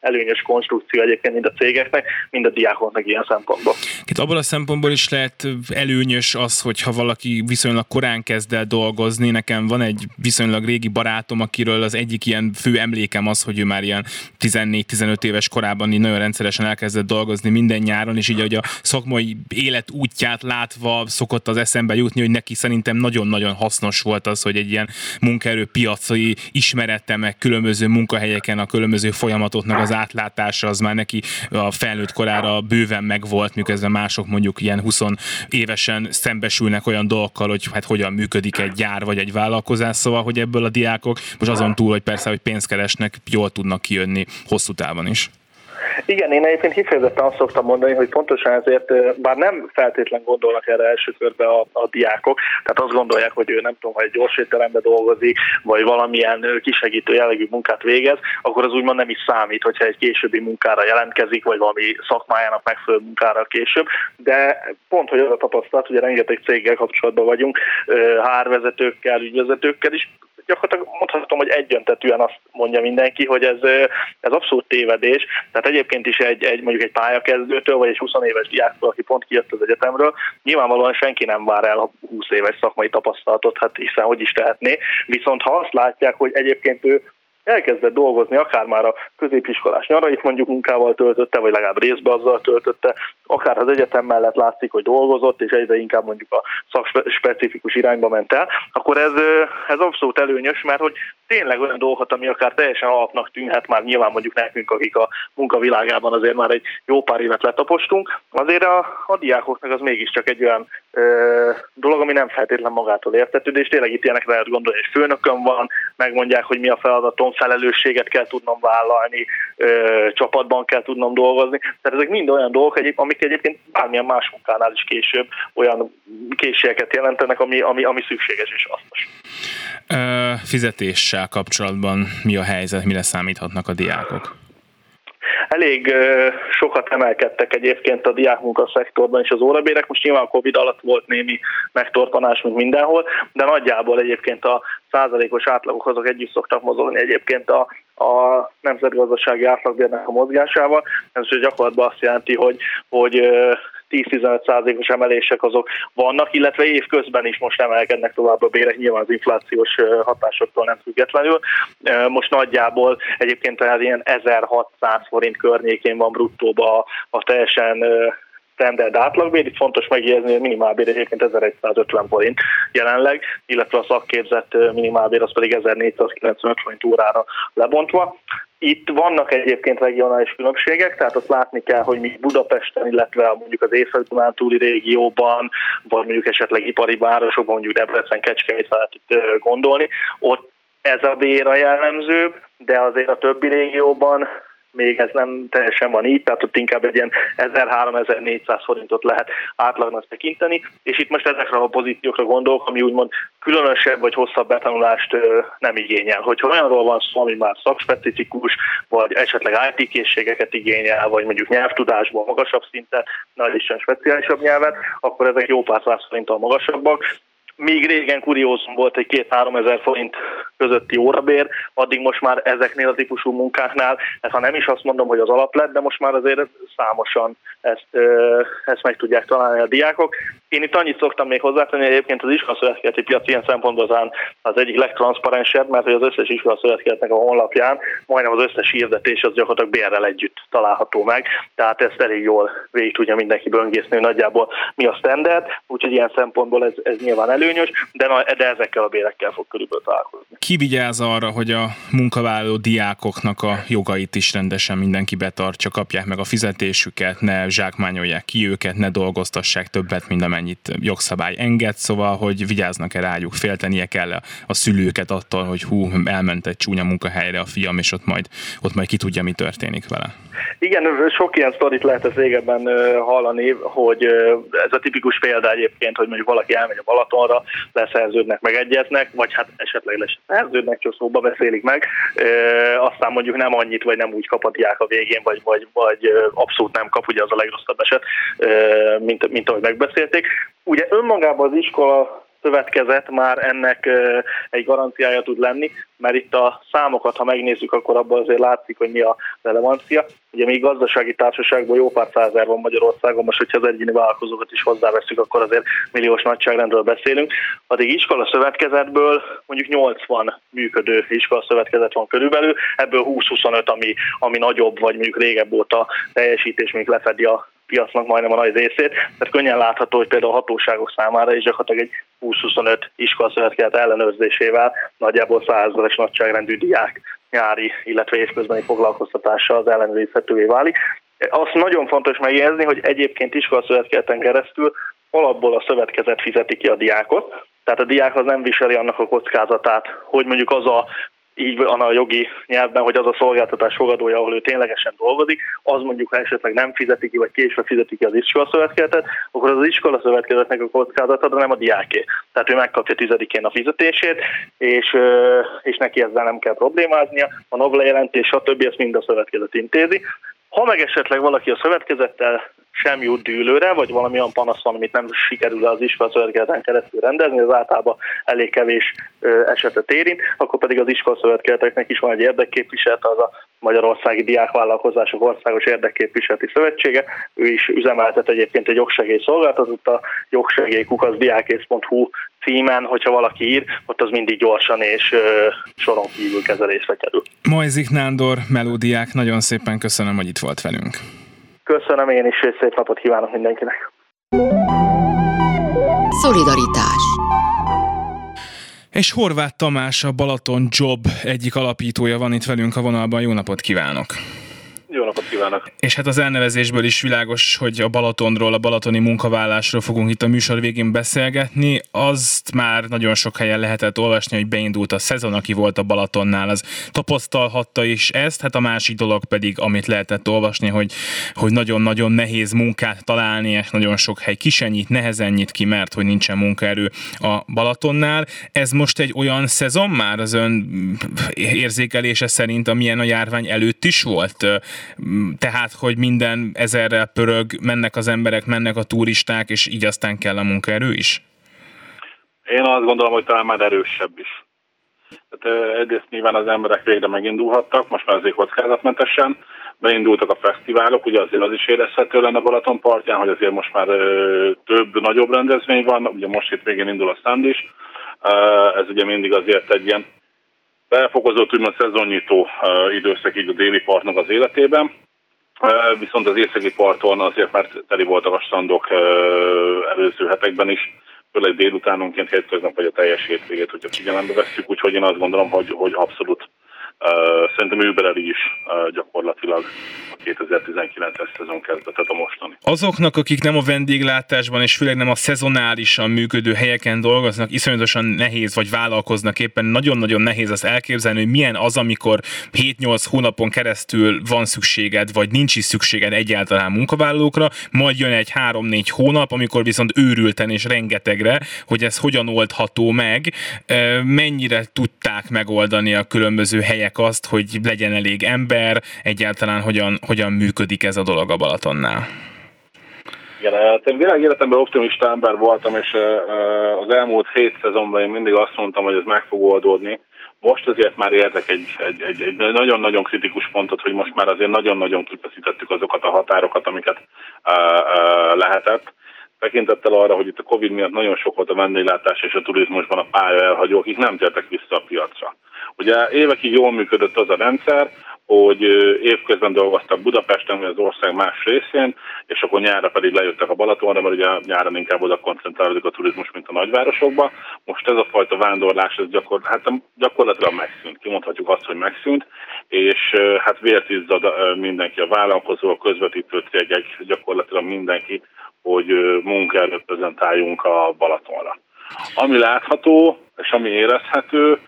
Speaker 8: előnyös konstrukció egyébként mind a cégeknek, mind a diákoknak ilyen szempontból.
Speaker 1: Itt abból a szempontból is lehet előnyös az, hogyha valaki viszonylag korán kezd el dolgozni. Nekem van egy viszonylag régi barátom, akiről az egyik ilyen fő emlékem az, hogy ő már ilyen 14-15 éves korában így nagyon rendszeresen elkezdett dolgozni minden nyáron, és így hogy a szakmai élet útját látva szokott az eszembe jutni, hogy neki szerintem nagyon-nagyon hasznos volt az, hogy egy ilyen munkaerőpiaci ismerete, meg különböző munkahelyeken a különböző folyamatoknak az átlátása, az már neki a felnőtt korára bőven megvolt, miközben mások mondjuk ilyen 20 évesen szembesülnek olyan dolgokkal, hogy hát hogyan működik egy gyár vagy egy vállalkozás, szóval, hogy ebből a diákok most azon túl, hogy persze, hogy pénzt keresnek, jól tudnak kijönni hosszú távon is.
Speaker 8: Igen, én egyébként kifejezetten azt szoktam mondani, hogy pontosan ezért, bár nem feltétlen gondolnak erre első körbe a, a diákok, tehát azt gondolják, hogy ő nem tudom, ha egy gyors étteremben dolgozik, vagy valamilyen kisegítő jellegű munkát végez, akkor az úgymond nem is számít, hogyha egy későbbi munkára jelentkezik, vagy valami szakmájának megfelelő munkára később, de pont, hogy az a tapasztalat, hogy rengeteg céggel kapcsolatban vagyunk, hárvezetőkkel, ügyvezetőkkel is, gyakorlatilag mondhatom, hogy egyöntetűen azt mondja mindenki, hogy ez, ez abszolút tévedés. Tehát egyébként is egy, egy mondjuk egy pályakezdőtől, vagy egy 20 éves diáktól, aki pont kijött az egyetemről, nyilvánvalóan senki nem vár el 20 éves szakmai tapasztalatot, hát hiszen hogy is tehetné. Viszont ha azt látják, hogy egyébként ő elkezdett dolgozni, akár már a középiskolás nyarait mondjuk munkával töltötte, vagy legalább részbe azzal töltötte, akár az egyetem mellett látszik, hogy dolgozott, és egyre inkább mondjuk a szakspecifikus irányba ment el, akkor ez, ez abszolút előnyös, mert hogy tényleg olyan dolgokat, ami akár teljesen alapnak tűnhet, már nyilván mondjuk nekünk, akik a munkavilágában azért már egy jó pár évet letapostunk, azért a, a diákoknak az mégiscsak egy olyan ö, dolog, ami nem feltétlen magától értetődő, és tényleg itt ilyenek lehet gondolni, hogy főnökön van, megmondják, hogy mi a feladatom, felelősséget kell tudnom vállalni, ö, csapatban kell tudnom dolgozni. Tehát ezek mind olyan dolgok, amik egyébként bármilyen más munkánál is később olyan készségeket jelentenek, ami, ami, ami szükséges és hasznos.
Speaker 1: Fizetéssel kapcsolatban mi a helyzet, mire számíthatnak a diákok?
Speaker 8: Elég sokat emelkedtek egyébként a diákmunka szektorban és az órabérek. Most nyilván a Covid alatt volt némi megtorpanás, mint mindenhol, de nagyjából egyébként a százalékos átlagok azok együtt szoktak mozogni egyébként a, a nemzetgazdasági átlagbérnek a mozgásával. Ez gyakorlatban azt jelenti, hogy, hogy 10-15%-os emelések azok vannak, illetve évközben is most emelkednek tovább a bérek, nyilván az inflációs hatásoktól nem függetlenül. Most nagyjából egyébként ilyen 1600 forint környékén van bruttóba a teljesen standard átlagbér, itt fontos megjegyezni, hogy minimálbér egyébként 1150 forint jelenleg, illetve a szakképzett minimálbér az pedig 1495 forint órára lebontva. Itt vannak egyébként regionális különbségek, tehát azt látni kell, hogy mi Budapesten, illetve mondjuk az észak túli régióban, vagy mondjuk esetleg ipari városokban, mondjuk Debrecen, Kecskemét itt gondolni, ott ez a bér a jellemzőbb, de azért a többi régióban még ez nem teljesen van így, tehát ott inkább egy ilyen 1300-1400 forintot lehet átlagnak tekinteni, és itt most ezekre a pozíciókra gondolok, ami úgymond különösebb vagy hosszabb betanulást nem igényel. Hogyha olyanról van szó, ami már szakspecifikus, vagy esetleg IT készségeket igényel, vagy mondjuk nyelvtudásból magasabb szinten, nagy is speciálisabb nyelvet, akkor ezek jó pár száz forinttal magasabbak, Míg régen kuriózum volt egy két-három ezer forint közötti órabér, addig most már ezeknél a típusú munkáknál, ez ha nem is azt mondom, hogy az alap lett, de most már azért számosan ezt, ezt meg tudják találni a diákok. Én itt annyit szoktam még hozzátenni, hogy egyébként az iskolaszövetkezeti piac ilyen szempontból az, az egyik legtranszparensebb, mert hogy az összes iskolaszövetkezetnek a honlapján majdnem az összes hirdetés az gyakorlatilag bérrel együtt található meg, tehát ezt elég jól végig tudja mindenki böngészni, hogy nagyjából mi a standard, úgyhogy ilyen szempontból ez, ez nyilván előnyös, de, de ezekkel a bérekkel fog körülbelül találkozni.
Speaker 1: Ki vigyáz arra, hogy a munkavállaló diákoknak a jogait is rendesen mindenki betartsa, kapják meg a fizetésüket, ne zsákmányolják ki őket, ne dolgoztassák többet, mint amennyit jogszabály enged, szóval, hogy vigyáznak-e rájuk, féltenie kell a szülőket attól, hogy hú, elment egy csúnya munkahelyre a fiam, és ott majd, ott majd ki tudja, mi történik vele.
Speaker 8: Igen, sok ilyen sztorit lehet ez régebben hallani, hogy ez a tipikus példa egyébként, hogy mondjuk valaki elmegy a Balatonra, leszerződnek, megegyeznek, vagy hát esetleg leszerződnek, csak szóba beszélik meg, aztán mondjuk nem annyit, vagy nem úgy kap a diák a végén, vagy, vagy, vagy abszolút nem kap, ugye az a legrosszabb eset, mint, mint ahogy megbeszélték. Ugye önmagában az iskola szövetkezet már ennek egy garanciája tud lenni, mert itt a számokat, ha megnézzük, akkor abban azért látszik, hogy mi a relevancia. Ugye még gazdasági társaságban jó pár százer van Magyarországon, most hogyha az egyéni vállalkozókat is hozzáveszünk, akkor azért milliós nagyságrendről beszélünk. Addig iskola szövetkezetből mondjuk 80 működő iskola szövetkezet van körülbelül, ebből 20-25, ami, ami nagyobb, vagy mondjuk régebb óta teljesítés, még lefedi a piacnak majdnem a nagy részét, tehát könnyen látható, hogy például a hatóságok számára is gyakorlatilag egy 20-25 iskolaszövetkezet ellenőrzésével nagyjából 100 es nagyságrendű diák nyári, illetve évközbeni foglalkoztatása az ellenőrizhetővé válik. Azt nagyon fontos megjegyezni, hogy egyébként iskolaszövetkezeten keresztül alapból a szövetkezet fizeti ki a diákot, tehát a diák az nem viseli annak a kockázatát, hogy mondjuk az a így van a jogi nyelvben, hogy az a szolgáltatás fogadója, ahol ő ténylegesen dolgozik, az mondjuk, ha esetleg nem fizeti ki, vagy késve fizeti ki az iskolaszövetkezetet, akkor az az iskolaszövetkezetnek a kockázata, de nem a diáké. Tehát ő megkapja tizedikén a fizetését, és, és neki ezzel nem kell problémáznia. A novla jelentés, stb. ezt mind a szövetkezet intézi. Ha meg esetleg valaki a szövetkezettel sem jut dűlőre, vagy valami olyan panasz van, amit nem sikerül az iskolaszövetkezeten keresztül rendezni, az általában elég kevés esetet érint, akkor pedig az iskolaszövetkezeteknek is van egy érdekképviselet, az a Magyarországi Diákvállalkozások Országos Érdekképviseleti Szövetsége. Ő is üzemeltet egyébként egy jogsegély szolgáltatót, a jogsegélykukaszdiákész.hu címen, hogyha valaki ír, ott az mindig gyorsan és ö, soron kívül kezelésre kerül.
Speaker 1: Majzik Nándor, melódiák, nagyon szépen köszönöm, hogy itt volt velünk.
Speaker 8: Köszönöm én is, és szép napot kívánok mindenkinek.
Speaker 7: Szolidaritás
Speaker 1: és Horváth Tamás, a Balaton Job egyik alapítója van itt velünk a vonalban. Jó napot kívánok!
Speaker 9: Jó napot kívánok!
Speaker 1: És hát az elnevezésből is világos, hogy a Balatonról, a balatoni munkavállásról fogunk itt a műsor végén beszélgetni. Azt már nagyon sok helyen lehetett olvasni, hogy beindult a szezon, aki volt a Balatonnál, az tapasztalhatta is ezt. Hát a másik dolog pedig, amit lehetett olvasni, hogy, hogy nagyon-nagyon nehéz munkát találni, és nagyon sok hely kisenyít, nehezen nyit ki, mert hogy nincsen munkaerő a Balatonnál. Ez most egy olyan szezon már az ön érzékelése szerint, amilyen a járvány előtt is volt? Tehát, hogy minden ezerrel pörög, mennek az emberek, mennek a turisták, és így aztán kell a munkaerő is?
Speaker 9: Én azt gondolom, hogy talán már erősebb is. Tehát egyrészt nyilván az emberek végre megindulhattak, most már azért kockázatmentesen, beindultak a fesztiválok, ugye azért az is érezhető lenne Balaton partján, hogy azért most már több, nagyobb rendezvény van, ugye most itt végén indul a stand is, ez ugye mindig azért egy ilyen Felfokozott úgymond szezonnyitó időszak így a déli partnak az életében, viszont az északi parton azért már teli voltak a standok előző hetekben is, főleg délutánonként hétköznap vagy a teljes hétvégét, hogyha figyelembe vesszük, úgyhogy én azt gondolom, hogy, hogy abszolút Szerintem Ubereli is gyakorlatilag 2019-es szezon kezdetet a mostani.
Speaker 1: Azoknak, akik nem a vendéglátásban és főleg nem a szezonálisan működő helyeken dolgoznak, iszonyatosan nehéz, vagy vállalkoznak éppen, nagyon-nagyon nehéz azt elképzelni, hogy milyen az, amikor 7-8 hónapon keresztül van szükséged, vagy nincs is szükséged egyáltalán munkavállalókra, majd jön egy 3-4 hónap, amikor viszont őrülten és rengetegre, hogy ez hogyan oldható meg, mennyire tudták megoldani a különböző helyek azt, hogy legyen elég ember, egyáltalán hogyan, hogyan működik ez a dolog a Balatonnál?
Speaker 9: Igen, hát én világ életemben optimista ember voltam, és az elmúlt hét szezonban én mindig azt mondtam, hogy ez meg fog oldódni. Most azért már érzek egy, egy, egy, egy nagyon-nagyon kritikus pontot, hogy most már azért nagyon-nagyon kipeszítettük azokat a határokat, amiket uh, uh, lehetett. Tekintettel arra, hogy itt a Covid miatt nagyon sok volt a vendéglátás és a turizmusban a pálya elhagyó, akik nem tértek vissza a piacra. Ugye évekig jól működött az a rendszer, hogy évközben dolgoztak Budapesten, vagy az ország más részén, és akkor nyárra pedig lejöttek a Balatonra, mert ugye nyáron inkább oda koncentrálódik a turizmus, mint a nagyvárosokba. Most ez a fajta vándorlás, ez gyakor, hát gyakorlatilag megszűnt. Kimondhatjuk azt, hogy megszűnt, és hát vért izzad mindenki, a vállalkozó, a közvetítő cégek, gyakorlatilag mindenki, hogy munkára prezentáljunk a Balatonra. Ami látható, és ami érezhető,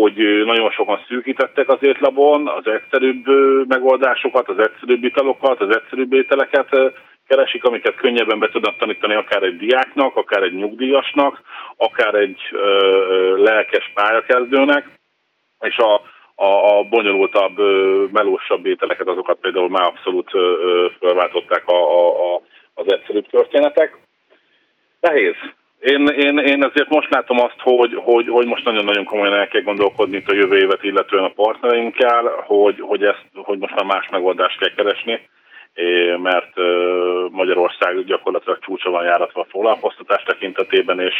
Speaker 9: hogy nagyon sokan szűkítettek az étlabon, az egyszerűbb megoldásokat, az egyszerűbb italokat, az egyszerűbb ételeket keresik, amiket könnyebben be tudnak tanítani akár egy diáknak, akár egy nyugdíjasnak, akár egy ö, lelkes pályakezdőnek, és a, a, a bonyolultabb, melósabb ételeket, azokat például már abszolút felváltották a, a, a, az egyszerűbb történetek. Nehéz, én, én, én azért most látom azt, hogy, hogy, hogy most nagyon-nagyon komolyan el kell gondolkodni a jövő évet illetően a partnereinkkel, hogy, hogy, ezt, hogy most már más megoldást kell keresni, mert Magyarország gyakorlatilag csúcsa van járatva a foglalkoztatás tekintetében, és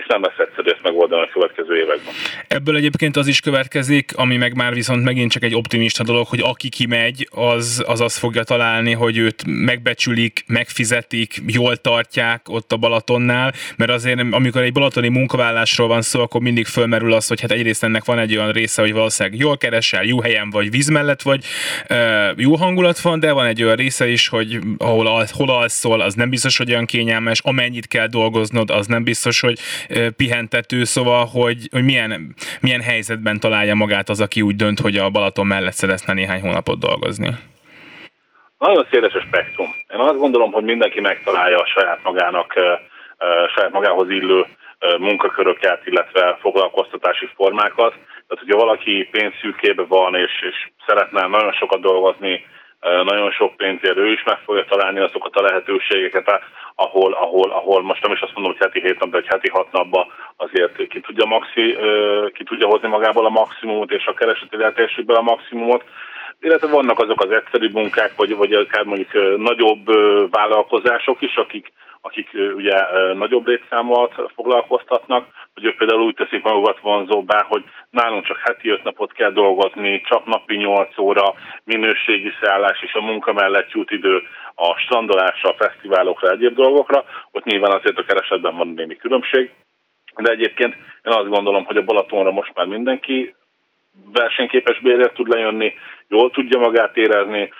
Speaker 9: és nem lesz egyszerű ezt megoldani a következő években.
Speaker 1: Ebből egyébként az is következik, ami meg már viszont megint csak egy optimista dolog, hogy aki kimegy, az az azt fogja találni, hogy őt megbecsülik, megfizetik, jól tartják ott a Balatonnál, mert azért amikor egy balatoni munkavállásról van szó, akkor mindig fölmerül az, hogy hát egyrészt ennek van egy olyan része, hogy valószínűleg jól keresel, jó helyen vagy, víz mellett vagy, jó hangulat van, de van egy olyan része is, hogy ahol hol alszol, az nem biztos, hogy olyan kényelmes, amennyit kell dolgoznod, az nem biztos, hogy pihentető, szóval, hogy, hogy milyen, milyen helyzetben találja magát az, aki úgy dönt, hogy a Balaton mellett szeretne néhány hónapot dolgozni?
Speaker 9: Nagyon széles a spektrum. Én azt gondolom, hogy mindenki megtalálja a saját magának, saját magához illő munkaköröket, illetve foglalkoztatási formákat. Tehát, hogyha valaki pénzszűkében van, és, és szeretne nagyon sokat dolgozni, nagyon sok pénzért, ő is meg fogja találni azokat a lehetőségeket, ahol, ahol, ahol most nem is azt mondom, hogy heti hét nap, de heti hat napban azért ki tudja, maxi, ki tudja hozni magából a maximumot, és a kereseti lehetőségből a maximumot, illetve vannak azok az egyszerű munkák, vagy, vagy akár mondjuk nagyobb vállalkozások is, akik, akik ugye nagyobb létszámot foglalkoztatnak, hogy ők például úgy teszik magukat vonzóbbá, hogy nálunk csak heti öt napot kell dolgozni, csak napi 8 óra, minőségi szállás és a munka mellett jut idő a strandolásra, a fesztiválokra, egyéb dolgokra, ott nyilván azért a keresetben van némi különbség, de egyébként én azt gondolom, hogy a Balatonra most már mindenki versenyképes bérért tud lejönni, jól tudja magát érezni,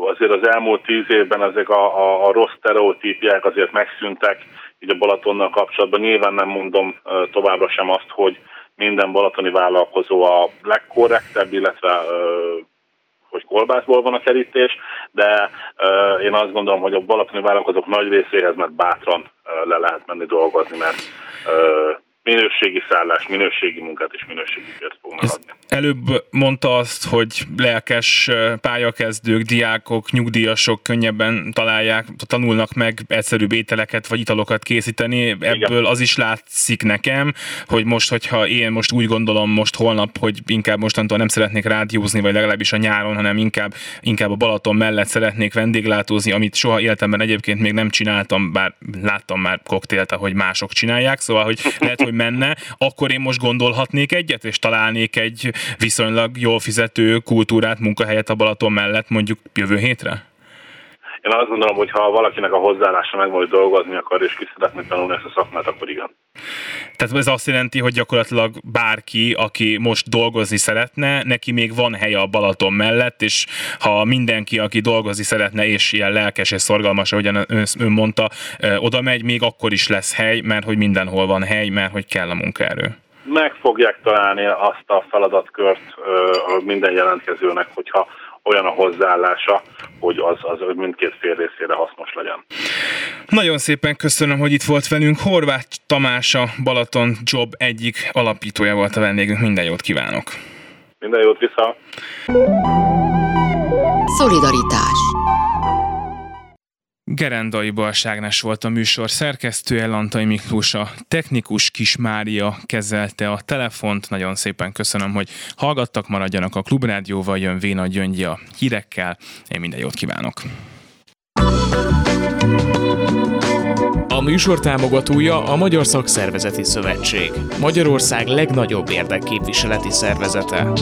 Speaker 9: azért az elmúlt tíz évben ezek a, a, a rossz stereotípiák azért megszűntek, így a Balatonnal kapcsolatban. Nyilván nem mondom továbbra sem azt, hogy minden balatoni vállalkozó a legkorrektebb, illetve hogy kolbászból van a kerítés, de én azt gondolom, hogy a balatoni vállalkozók nagy részéhez mert bátran le lehet menni dolgozni, mert minőségi szállás, minőségi munkát és minőségi bért fognak adni.
Speaker 1: Előbb mondta azt, hogy lelkes pályakezdők, diákok, nyugdíjasok könnyebben találják, tanulnak meg egyszerűbb ételeket vagy italokat készíteni. Ebből Igen. az is látszik nekem, hogy most, hogyha én most úgy gondolom most holnap, hogy inkább mostantól nem szeretnék rádiózni, vagy legalábbis a nyáron, hanem inkább, inkább a Balaton mellett szeretnék vendéglátózni, amit soha életemben egyébként még nem csináltam, bár láttam már koktélt, ahogy mások csinálják, szóval, hogy lehet, hogy menne, akkor én most gondolhatnék egyet, és találnék egy viszonylag jól fizető kultúrát, munkahelyet a Balaton mellett mondjuk jövő hétre?
Speaker 9: Én azt gondolom, hogy ha valakinek a hozzáállása meg majd dolgozni akar, és ki szeretne tanulni ezt a szakmát, akkor igen.
Speaker 1: Tehát ez azt jelenti, hogy gyakorlatilag bárki, aki most dolgozni szeretne, neki még van helye a Balaton mellett, és ha mindenki, aki dolgozni szeretne, és ilyen lelkes és szorgalmas, ahogyan ön mondta, oda megy, még akkor is lesz hely, mert hogy mindenhol van hely, mert hogy kell a munkaerő
Speaker 9: meg fogják találni azt a feladatkört minden jelentkezőnek, hogyha olyan a hozzáállása, hogy az, az mindkét fél részére hasznos legyen.
Speaker 1: Nagyon szépen köszönöm, hogy itt volt velünk. Horváth Tamás a Balaton Job egyik alapítója volt a vendégünk. Minden jót kívánok!
Speaker 9: Minden jót vissza!
Speaker 7: Szolidaritás
Speaker 1: Gerendai Balságnás volt a műsor szerkesztője, Lantai Miklós a technikus Kis Mária kezelte a telefont. Nagyon szépen köszönöm, hogy hallgattak, maradjanak a Klubrádióval, jön Véna Gyöngyi a hírekkel. Én minden jót kívánok!
Speaker 5: A műsor támogatója a Magyar Szakszervezeti Szövetség, Magyarország legnagyobb érdekképviseleti szervezete.